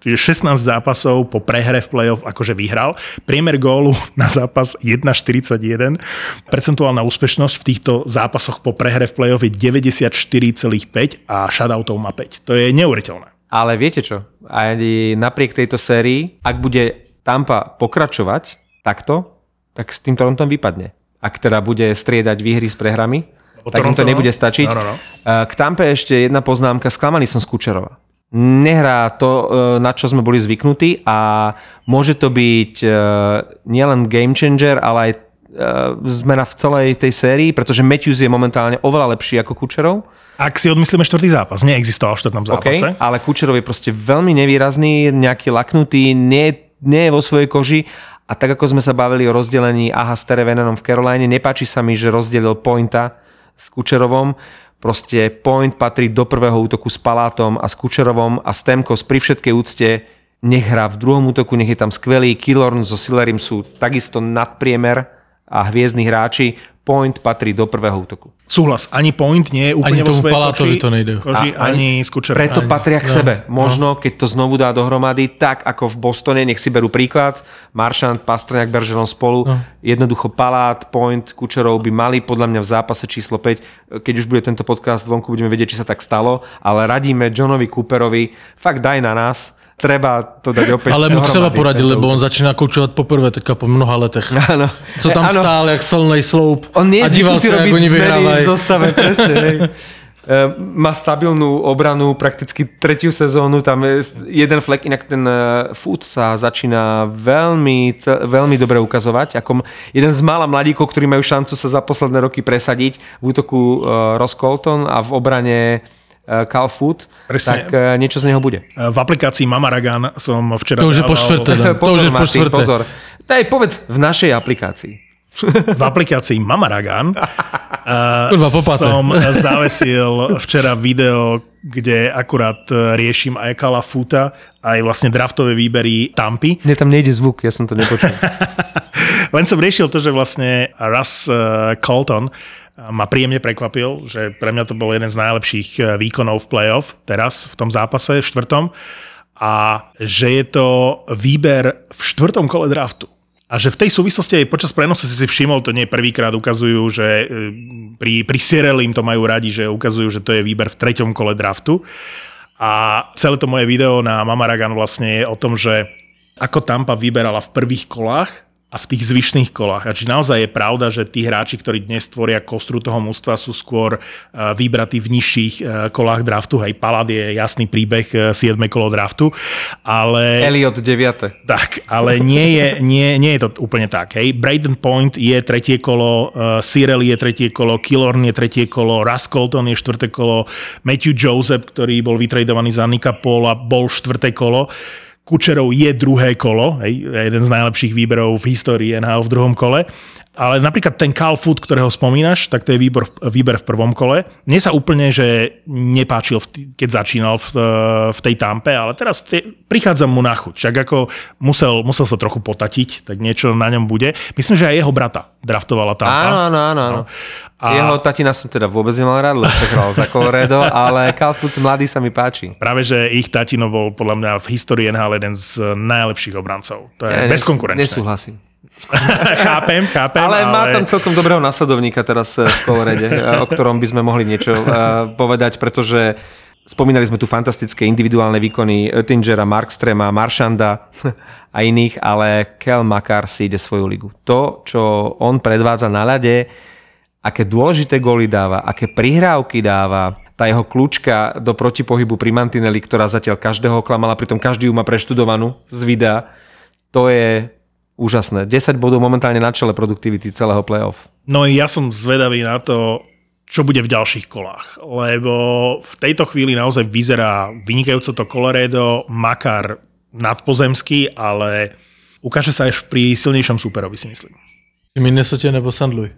Čiže 16 zápasov po prehre v playoff akože vyhral. Priemer gólu na zápas 1,41. Percentuálna úspešnosť v týchto zápasoch po prehre v playoff je 94,5 a shutoutov má 5. To je neuveriteľné. Ale viete čo? Aj napriek tejto sérii, ak bude Tampa pokračovať takto, tak s tým Torontom vypadne. Ak teda bude striedať výhry s prehrami, Lebo tak im to Toronto, no. nebude stačiť. No, no, no. K Tampe ešte jedna poznámka. Sklamaný som z Kučerova. Nehrá to, e, na čo sme boli zvyknutí a môže to byť e, nielen game changer, ale aj e, zmena v celej tej sérii, pretože Matthews je momentálne oveľa lepší ako Kučerov. Ak si odmyslíme štvrtý zápas, neexistoval v štvrtom zápase. Okay, ale Kučerov je proste veľmi nevýrazný, nejaký laknutý, nie, nie je vo svojej koži a tak ako sme sa bavili o rozdelení aha s Terevenenom v Caroline, nepáči sa mi, že rozdelil Pointa s Kučerovom. Proste Point patrí do prvého útoku s Palátom a s Kučerovom a Stemkos pri všetkej úcte nech hrá v druhom útoku, nech je tam skvelý. Killorn so Sillerim sú takisto nadpriemer a hviezdni hráči. Point patrí do prvého útoku. Súhlas, ani point nie je úplne Ani vo svojej Palátovi koži, to nejde. koži A- ani s Kučerom. Preto Ani. patria k No, sebe. Možno, keď to znovu dá dohromady, tak ako v Bostone, nech si berú príklad, Maršant, Pastrňák, Bergeron spolu, No. jednoducho Palát, Point, Kučerov by mali podľa mňa v zápase číslo 5, keď už bude tento podcast vonku, budeme vedieť, či sa tak stalo, ale radíme Johnovi Cooperovi, fakt daj na nás, treba to dať opäť Ale mu poradit, tento lebo on útok. začíná koučovat poprvé teďka po mnoha letech. Áno. Co tam Áno. stál, jak solnej sloup On nie je zvyknutý robiť zmeny v zostave, presne. hej. E, Má stabilnú obranu, prakticky tretiu sezónu, tam je jeden flek, inak ten e, Foot sa začína veľmi, veľmi dobre ukazovať, ako jeden z mála mladíkov, ktorí majú šancu sa za posledné roky presadiť v útoku e, Ross Colton a v obrane e, Cal Foot, Presne. tak e, niečo z neho bude. V aplikácii Mamaragan som včera To už je po štvrté. To už je po štvrté. pozor. Daj povedz v našej aplikácii. v aplikácii Mamaragan uh, Kurva, som zavesil včera video, kde akurát eh, riešim aj Kala Futa, aj vlastne draftové výbery Tampy. Mne tam nejde zvuk, ja som to nepočul. Len som riešil to, že vlastne Russ eh, Colton eh, ma príjemne prekvapil, že pre mňa to bol jeden z najlepších eh, výkonov v playoff teraz v tom zápase štvrtom a že je to výber v štvrtom kole draftu. A že v tej súvislosti aj počas prenosu si si všimol, to nie prvýkrát ukazujú, že e, pri, pri Sirel im to majú radi, že ukazujú, že to je výber v treťom kole draftu. A celé to moje video na Mamaragan vlastne je o tom, že ako Tampa vyberala v prvých kolách a v tých zvyšných kolách. A či naozaj je pravda, že tí hráči, ktorí dnes tvoria kostru toho mústva, sú skôr eh, vybratí v nižších eh, kolách draftu. Hej, Palad je jasný príbeh 7. kolo draftu, ale... Elliot 9. Tak, ale nie je, nie, nie je to úplne tak. Hej. Braden Point je tretie kolo, Cyril je tretie kolo, Killorn je tretie kolo, Russ Colton je štvrté kolo, Matthew Joseph, ktorý bol vytredovaný za Nika Paula, bol štvrté kolo. Kučerov je druhé kolo, hej, jeden z najlepších výberov v histórii NHL v druhom kole. Ale napríklad ten Cal Foot, ktorého spomínaš, tak to je výbor, výber v prvom kole. Mne sa úplne, že nepáčil, keď začínal v, v tej tampe, ale teraz te, prichádza mu na chuť. Však ako musel, musel sa trochu potatiť, tak niečo na ňom bude. Myslím, že aj jeho brata draftovala tampa. Áno, áno, áno. áno. A- Jeho tatina som teda vôbec nemal rád, lebo sa hral za Colorado, ale Calfoot mladý sa mi páči. Práve, že ich tatino bol podľa mňa v histórii NHL jeden z najlepších obrancov. To je Ja bezkonkurenčné. Nesúhlasím. chápem, chápem. Ale, má tam celkom dobrého nasledovníka teraz eh, v Colorade, eh, o ktorom by sme mohli niečo eh, povedať, pretože spomínali sme tu fantastické individuálne výkony Oettingera, Markstrema, Maršanda a iných, ale Kel Makar si ide svoju ligu. To, čo on predvádza na ľade, aké dôležité góly dáva, aké prihrávky dáva, tá jeho kľúčka do protipohybu pri Mantinelli, ktorá zatiaľ každého klamala, pritom každý ju má preštudovanú z videa, to je úžasné. 10 bodov momentálne na čele produktivity celého playoff. No ja som zvedavý na to, čo bude v ďalších kolách. Lebo v tejto chvíli naozaj vyzerá vynikajúco to Colorado, Makar nadpozemský, ale ukáže sa až pri silnejšom superovi, si myslím. Minnesota nebo St. Louis.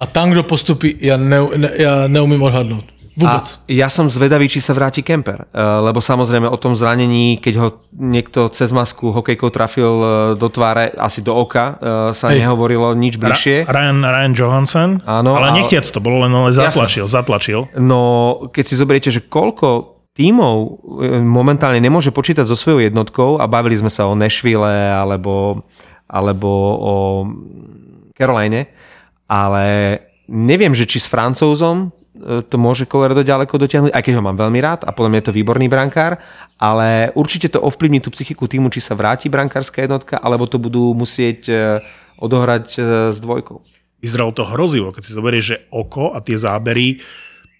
A tam, kdo postupí, já, ne, ne, já neumím odhadnout. Vůbec. A ja som zvedavý, či sa vráti Kemper, Eh, lebo samozrejme o tom zranení, keď ho niekto cez masku hokejkou trafil eh, do tváre, asi do oka, eh, sa Hej. nehovorilo nič Ra- bližšie. Ryan, Ryan Johansson, Áno, ale ale- nechtiac to bolo, len ale zatlačil, zatlačil. No, keď si zoberiete, že koľko tímov momentálne nemôže počítať so svojou jednotkou a bavili sme sa o Nashville alebo, alebo o Caroline, ale neviem, že či s Francúzom to môže Colorado ďaleko dotiahnuť, aj keď ho mám veľmi rád a podľa mňa je to výborný brankár, ale určite to ovplyvní tú psychiku týmu, či sa vráti brankárska jednotka, alebo to budú musieť e, odohrať e, s dvojkou. Vyzeralo to hrozivo, keď si zoberieš, že oko a tie zábery,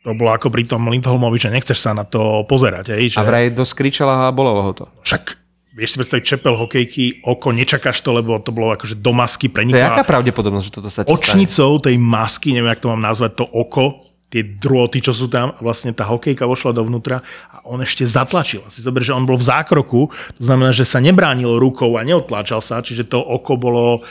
to bolo ako pri tom Lindholmovi, že nechceš sa na to pozerať. Hej, že... A vraj dosť kričala a bolelo ho to. Však vieš si predstaviť čepel hokejky, oko, nečakáš to, lebo to bolo akože do masky To je aká prenikla pravdepodobnosť, že toto sa ti stane? očnicou tej masky, neviem, jak to mám nazvať, to oko, tie drôty, čo sú tam, a vlastne tá hokejka vošla dovnútra a on ešte zatlačil. Si zober, že on bol v zákroku, to znamená, že sa nebránil rukou a neodtláčal sa, čiže to oko bolo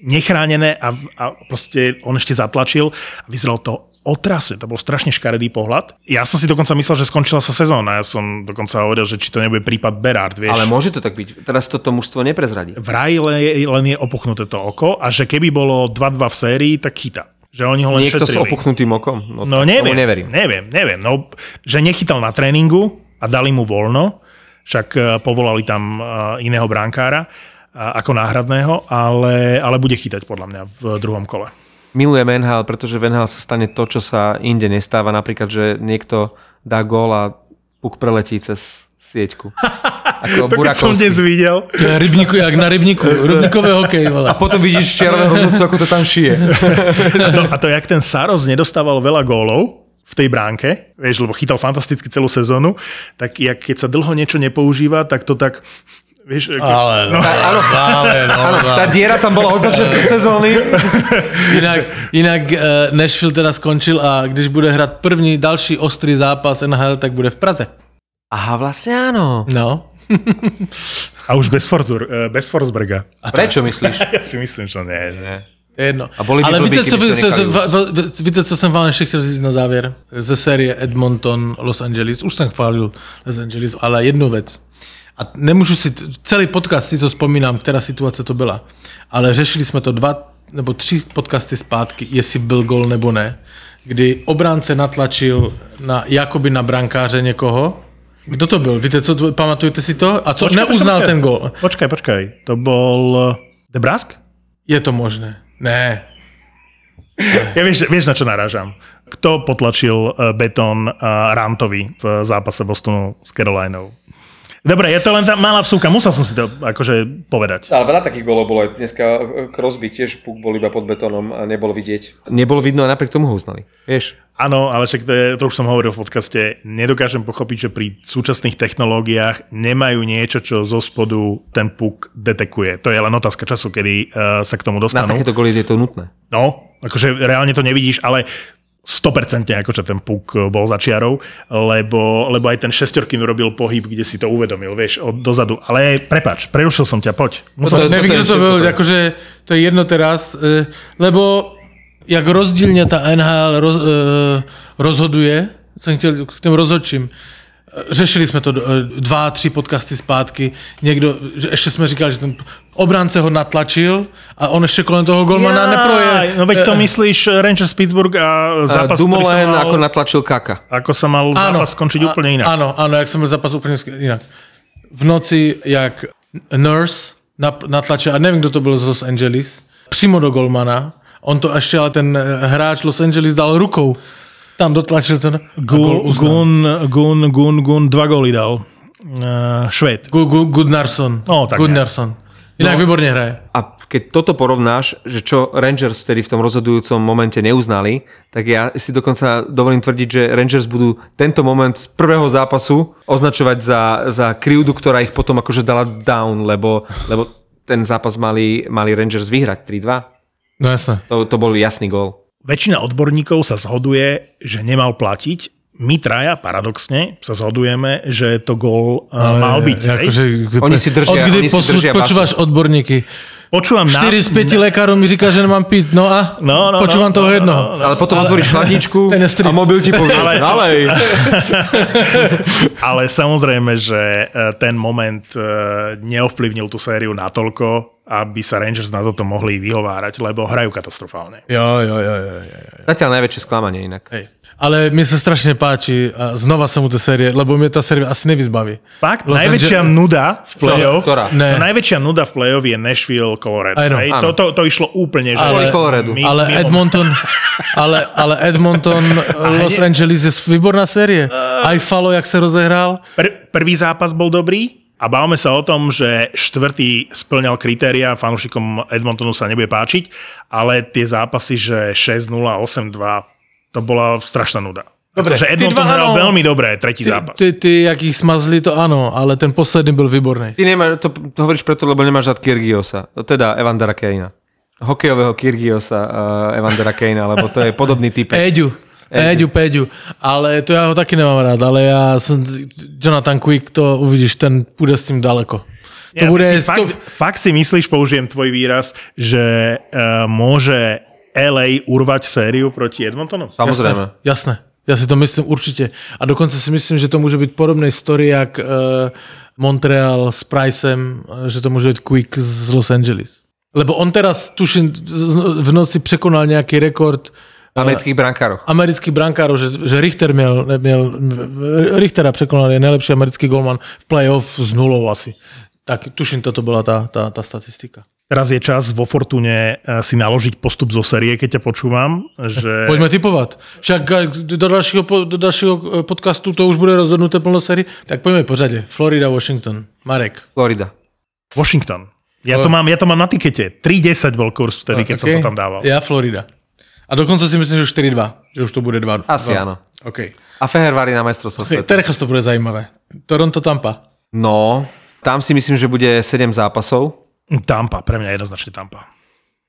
nechránené a, a proste on ešte zatlačil a vyzeralo to otrase, to bol strašne škaredý pohľad. Ja som si dokonca myslel, že skončila sa sezóna, ja som dokonca hovoril, že či to nebude prípad Berard, vieš. Ale môže to tak byť. Teraz toto mužstvo neprezradí. vraj len, len je opuchnuté to oko a že keby bolo 2-2 v sérii, tak chytá. Že oni ho len Niekto s šetrili. opuchnutým okom? No to- neviem, neverím. neviem, neviem. No, že nechytal na tréningu a dali mu voľno, však eh, povolali tam eh, iného brankára eh, ako náhradného, ale, ale bude chytať podľa mňa v druhom kole. Milujem NHL, pretože v NHL sa stane to, čo sa inde nestáva. Napríklad, že niekto dá gól a puk preletí cez sieťku. Ako To keď som dnes videl. To je rybníku, jak na rybníku. Rybníkové hokej, vole. A potom vidíš čiarového rozhodcu, ako to tam šije. A to, a to jak ten Saros nedostával veľa gólov v tej bránke, vieš, lebo chytal fantasticky celú sezónu, tak jak, keď sa dlho niečo nepoužíva, tak to tak, vieš, ako- Ale no, ale no, Áno, no. tá diera tam bola od začiatku sezóny. Jinak, jinak uh, Nashville teda skončil a když bude hrát první další ostrý zápas NHL, tak bude v Praze. Aha, vlastne áno. No. A už bez, Forzur, eh, bez Forsberga. A prečo myslíš? Ja si myslím, že nie. je jedno. A boli by Ale víte co, víte, co, jsem vám ještě chtěl říct na závěr? Ze série Edmonton, Los Angeles. Už jsem chválil Los Angeles, ale jednu věc. A nemůžu si, celý podcast si to vzpomínám, která situace to byla. Ale řešili jsme to dva nebo tři podcasty zpátky, jestli byl gol nebo ne. Kdy obránce natlačil na, jakoby na brankáře někoho. Kdo to byl? Víte, co, pamatujete si to? A co, Počkaj, neuznal počkaj, ten gol. Počkaj, počkaj. To bol eh, Debrask? Je to možné. Ne. Ja vieš, vieš, na čo narážam. Kto potlačil eh, betón eh, Rantovi v zápase Bostonu s Carolinou? Dobre, je to len tá malá vsúka, musel som si to akože povedať. Ale veľa takých golov bolo aj dneska. Crosby tiež puk bol iba pod betónom a nebol vidieť. Nebolo vidno a napriek tomu ho uznali. Vieš? Áno, ale však to, je, to už som hovoril v podcaste, nedokážem pochopiť, že pri súčasných technológiách nemajú niečo, čo zo spodu ten puk detekuje. To je len otázka času, kedy uh, sa k tomu Na dostanú. takéto goly je to nutné. No, akože reálne to nevidíš, ale 100% akože ten puk bol za čiarou, lebo, lebo aj ten šestorkým robil pohyb, kde si to uvedomil, vieš, od dozadu. Ale prepač, prerušil som ťa, poď. Musel, To- to je kdo to je. jakože to je jedno teraz, eh, lebo jak rozdílně ta NHL roz, eh, rozhoduje, jsem chtěl k těm rozhodčím, Řešili jsme to eh, dva, tři podcasty zpátky. Někdo, že ještě jsme říkali, že ten obránce ho natlačil a on ještě kolem toho golmana neproje. No veď to myslíš Rangers Pittsburgh a zápas, sa Dumoulin mal, ako natlačil Kaka. ako sa mal zápas skončiť a- úplne inak. Ano, ano, jak jsem byl zápas úplně sk- jinak. V noci, jak Nurse natlačil, a nevím, kdo to byl z Los Angeles, přímo do golmana, on to ještě, ale ten eh, hráč Los Angeles dal rukou. Tam dotlačil ten... Gun. Gun, Gun, Gun, Gun, dva góly dal. Uh, Švéd. Gu- Gu- Gudnarsson. No, tak Gudnarsson. Jinak no. výborně hraje. A keď toto porovnáš, že čo Rangers vtedy v tom rozhodujúcom momente neuznali, tak ja si dokonca dovolím tvrdiť, že Rangers budú tento moment z prvého zápasu označovať za, za krivdu, ktorá ich potom akože dala down, lebo, lebo ten zápas mali, mali Rangers vyhrať 3-2. No jasné. To, to bol jasný gól. Väčšina odborníkov sa zhoduje, že nemal platiť. My traja, paradoxne, sa zhodujeme, že to gól uh, mal byť. hej? Jakože, Oni si držia- od kdy oni si poslu- držia počúvaš odborníky? Počúvam 4 z 5 lekárov mi říká, že nemám piť. No a? No, no, Počúvam no, toho no, jednoho. no, Ale potom otvoríš chladničku a mobil ti povie, ale, nalej. Ale samozrejme, že e, ten moment e, neovplyvnil tú sériu natoľko, aby sa Rangers na toto mohli vyhovárať, lebo hrajú katastrofálne. Jo, jo, jo, jo, jo. Zatiaľ najväčšie sklamanie inak. Hej. Ale mne sa strašne páči a znova sa mu tá série, lebo mne tá série asi nevyzbaví. Fakt, Los najväčšia Angeles- nuda v play-off, Ktorá? Ne. no, najväčšia nuda v play-off je Nashville, Colorado. Hej? áno. To, to, to išlo úplne, že... Coloradu. My- Ale mimo- Edmonton, ale, ale Edmonton, Los Angeles je výborná série. Aj Falo, jak sa rozehrál. Pr- prvý zápas bol dobrý a bavme sa o tom, že štvrtý splňal kritéria, fanúšikom Edmontonu sa nebude páčiť, ale tie zápasy, že 6-0, 8-2, to bola strašná nuda. Dobre, že tí Edmonton dva hral áno. veľmi dobre, tretí Ty, zápas. ty, ty, jak ich smazli, to áno, ale ten posledný byl výborný. Ty nemáš, to, to hovoríš preto, lebo nemáš rád Kyrgiosa. Teda Evandera Kejna. Hokejového Kyrgiosa uh, Evandera Kejna, lebo to je podobný typ. Éďu. Éďu, Péďu. Ale to ja ho taky nemám rád, ale ja som Jonathan Quick, to uvidíš, ten půjde s tím daleko. To Ja, bude, si fakt, to, fakt si myslíš, použijem tvoj výraz, že uh, môže LA urvať sériu proti Edmontonu? Samozrejme. Jasné, já si to myslím určitě. A dokonce si myslím, že to může být podobný story, jak uh, Montreal s Pricem, eh, že to může být Quick z Los Angeles. Lebo on teraz, tuším, v noci překonal nějaký rekord Amerických brankároch. amerických brankárov, že, že Richter měl, měl, Richtera překonal, je nejlepší americký golman v playoff s nulou asi. Tak tuším, toto byla ta, ta, ta statistika. Teraz je čas vo Fortune eh, si naložiť postup zo série, keď ťa počúvam, že... Poďme typovat. Však eh, do dalšího, po- do dalšího eh, podcastu to už bude rozhodnuté plno série. Tak poďme po řadě. Florida, Washington. Marek. Florida. Washington. Ja to, mám, ja to mám na tikete. 3.10 bol kurz vtedy, keď som Okay. to tam dával. Já Florida. A dokonce si myslím, že 4-2. Že už to bude 2. Asi dva. áno. OK. A Fehervary na majstrovstvo okay. sveta. Teraz to bude zajímavé. Toronto, Tampa. No, tam si myslím, že bude 7 zápasov. Tampa, pre mňa jednoznačne Tampa.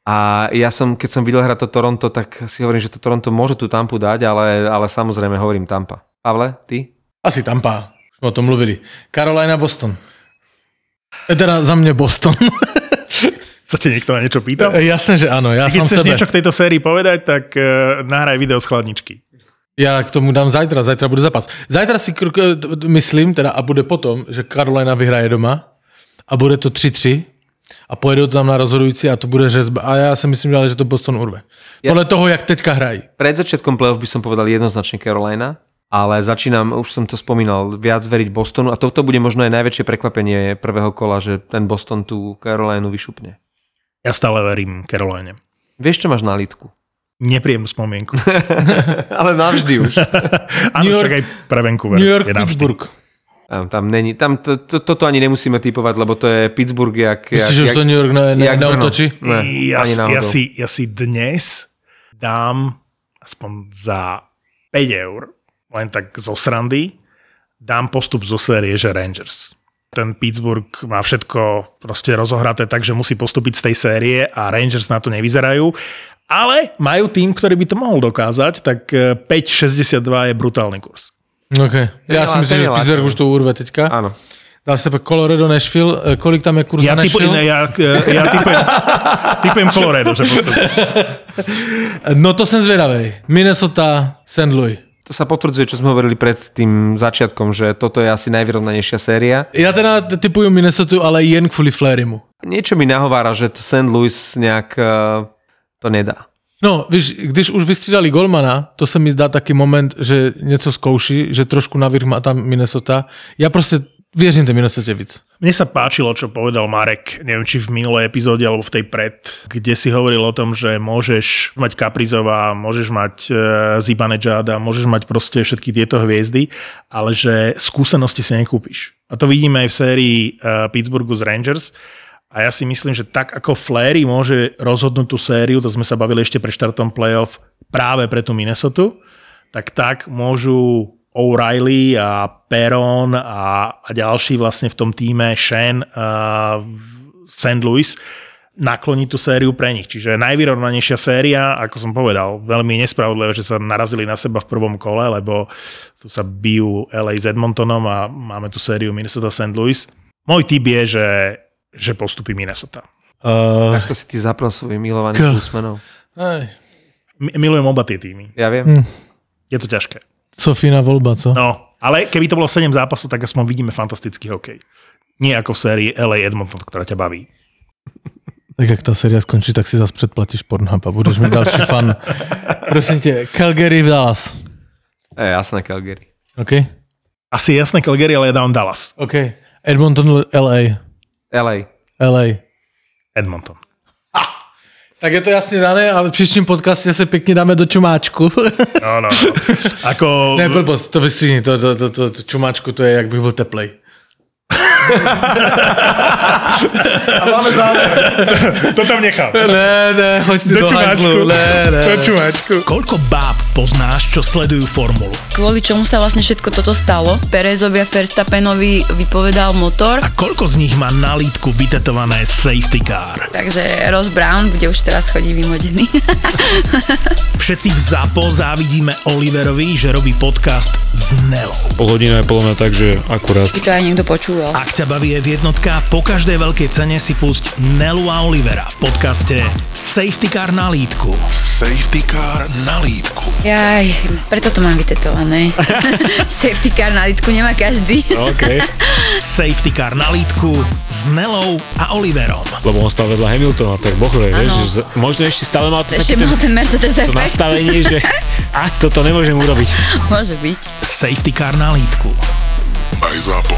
A ja som, keď som videl hrať to Toronto, tak si hovorím, že to Toronto môže tú Tampu dať, ale, ale samozrejme hovorím Tampa. Pavle, ty? Asi Tampa. Jsme o tom mluvili. Carolina, Boston. E, Teda za mě Boston. Sa ti niekto na niečo pýtal? E, Jasné, že ano. Já Keď chceš sebe. niečo k tejto sérii povedať, tak uh, nahraj video z chladničky. Já k tomu dám zajtra, zajtra bude zápas. Zajtra si k- myslím, teda a bude potom, že Carolina vyhraje doma a bude to 3-3 a pojede to tam na rozhodující a to bude řezba. A já si myslím, že to Boston urve. Ja- Podle toho, jak teďka hrají. Pred začiatkom playoff by som povedal jednoznačne Carolina, ale začínam, už som to spomínal, viac veriť Bostonu a toto bude možno aj najväčšie prekvapenie prvého kola, že ten Boston tú Carolinu vyšupne. Ja stále verím Caroline. Vieš, čo máš na lítku? Nepríjemnú spomienku. ale navždy už. Áno, New York- však aj pre Vancouver. New York. Pittsburgh. Tam, tam, není, tam to, to, toto ani nemusíme typovať, lebo to je Pittsburgh jak... Myslíš, jak, že to New York ne, ne, jak neotočí? Ne, ja, ani si- ja, si, ja si dnes dám aspoň za 5 eur, len tak zo srandy, dám postup zo série, že Rangers. Ten Pittsburgh má všetko proste rozohraté tak, že musí postúpiť z tej série a Rangers na to nevyzerajú. Ale majú tým, ktorý by to mohol dokázať, tak eh, 5,62 je brutálny kurz. OK. Já Nelá- si myslím, že Pittsburgh už to urve teďka. Áno. Dáš sebe Colorado, Nashville. E, Kolik tam je kurz Ja, na typu, Nashville? ne, ja, eh, ja typujem, typujem Colorado, že postupí. No to jsem zvědavý. Minnesota, St. Louis. To sa potvrdzuje, čo sme hovorili pred tým začiatkom, že toto je asi najvyrovnanejšia séria. Já teda typuju Minnesota, ale jen kvůli Flairimu. Niečo mi nahovára, že to St. Louis nejak to nedá. No, víš, když už vystřídali Golmana, to se mi zdá taky moment, že něco zkouší, že trošku navrh má tam Minnesota. Já prostě věřím té Minnesota víc. Mne sa páčilo, čo povedal Marek, neviem, či v minulej epizóde alebo v tej pred, kde si hovoril o tom, že môžeš mať Kaprizová, môžeš mať e, Zibanejada, môžeš mať proste všetky tieto hviezdy, ale že skúsenosti si nekúpiš. A to vidíme aj v sérii e, Pittsburghu z Rangers. A ja si myslím, že tak ako Flery môže rozhodnúť tú sériu, to sme sa bavili ešte pre štartom playoff práve pre tú Minnesota, tak tak môžu O'Reilly a Perron a, a ďalší vlastne v tom týme Shen uh, St. Louis nakloniť tú sériu pre nich. Čiže najvyrovnanejšia séria, ako som povedal, veľmi nespravodlivé, že sa narazili na seba v prvom kole, lebo tu sa bijú LA s Edmontonom a máme tu sériu Minnesota St. Louis. Môj tip je, že, že postupí Minnesota. Uh, To si ty zapral svojim milovaným K- Mi- Milujem oba tie týmy. Ja viem. Je to ťažké. Sofína volba, co? No, ale keby to bolo 7 zápasov, tak aspoň vidíme fantastický hokej. Nie ako v sérii LA Edmonton, ktorá ťa baví. Tak jak ta série skončí, tak si zase předplatíš Pornhub a budeš mít další fan. Prosím tě, Calgary v Dallas. Je jasné, Calgary. OK? Asi jasné Calgary, ale ja dávam Dallas. OK. Edmonton, LA. LA. LA. Edmonton. Tak je to jasně dané, ale v příštím podcastě se pěkně dáme do čumáčku. No, no, no. Ako... ne, blbost, to vystříhni, to, to, to, to, čumáčku, to je, jak bych byl teplej. To tam nechám. Ne, ne, hoď si Do do čumáčku. hajzlu, ne, ne. Do čumáčku. Koľko báb poznáš, čo sledujú formulu? Kvôli čomu sa vlastne všetko toto stalo? Perezovi a Verstappenovi vypovedal motor, A koľko z nich má na lítku vytetované safety car? takže Ross Brown bude už teraz chodí vymodený. Všetci v ZAPO závidíme Oliverovi, že robí podcast s Nelou. Pol hodina je podľa mňa tak, že akurát. By to aj niekto počúval. Ak ťa baví je jednotka, po každej veľkej cene si pusť Nelu a Olivera v podcaste Safety Car na lítku. Safety car na lítku. Jaj, preto to mám vytetované. Safety car na litku nemá každý. OK. Safety Car na lítku s Nelou a Oliverom. Lebo on stal vedľa Hamiltona, tak bohre, vieš, že možno ešte stále mal to, Ešte ten, mal ten Mercedes to nastavenie, že a toto nemôžem urobiť. Môže byť. Safety Car na lítku. Aj ZAPO.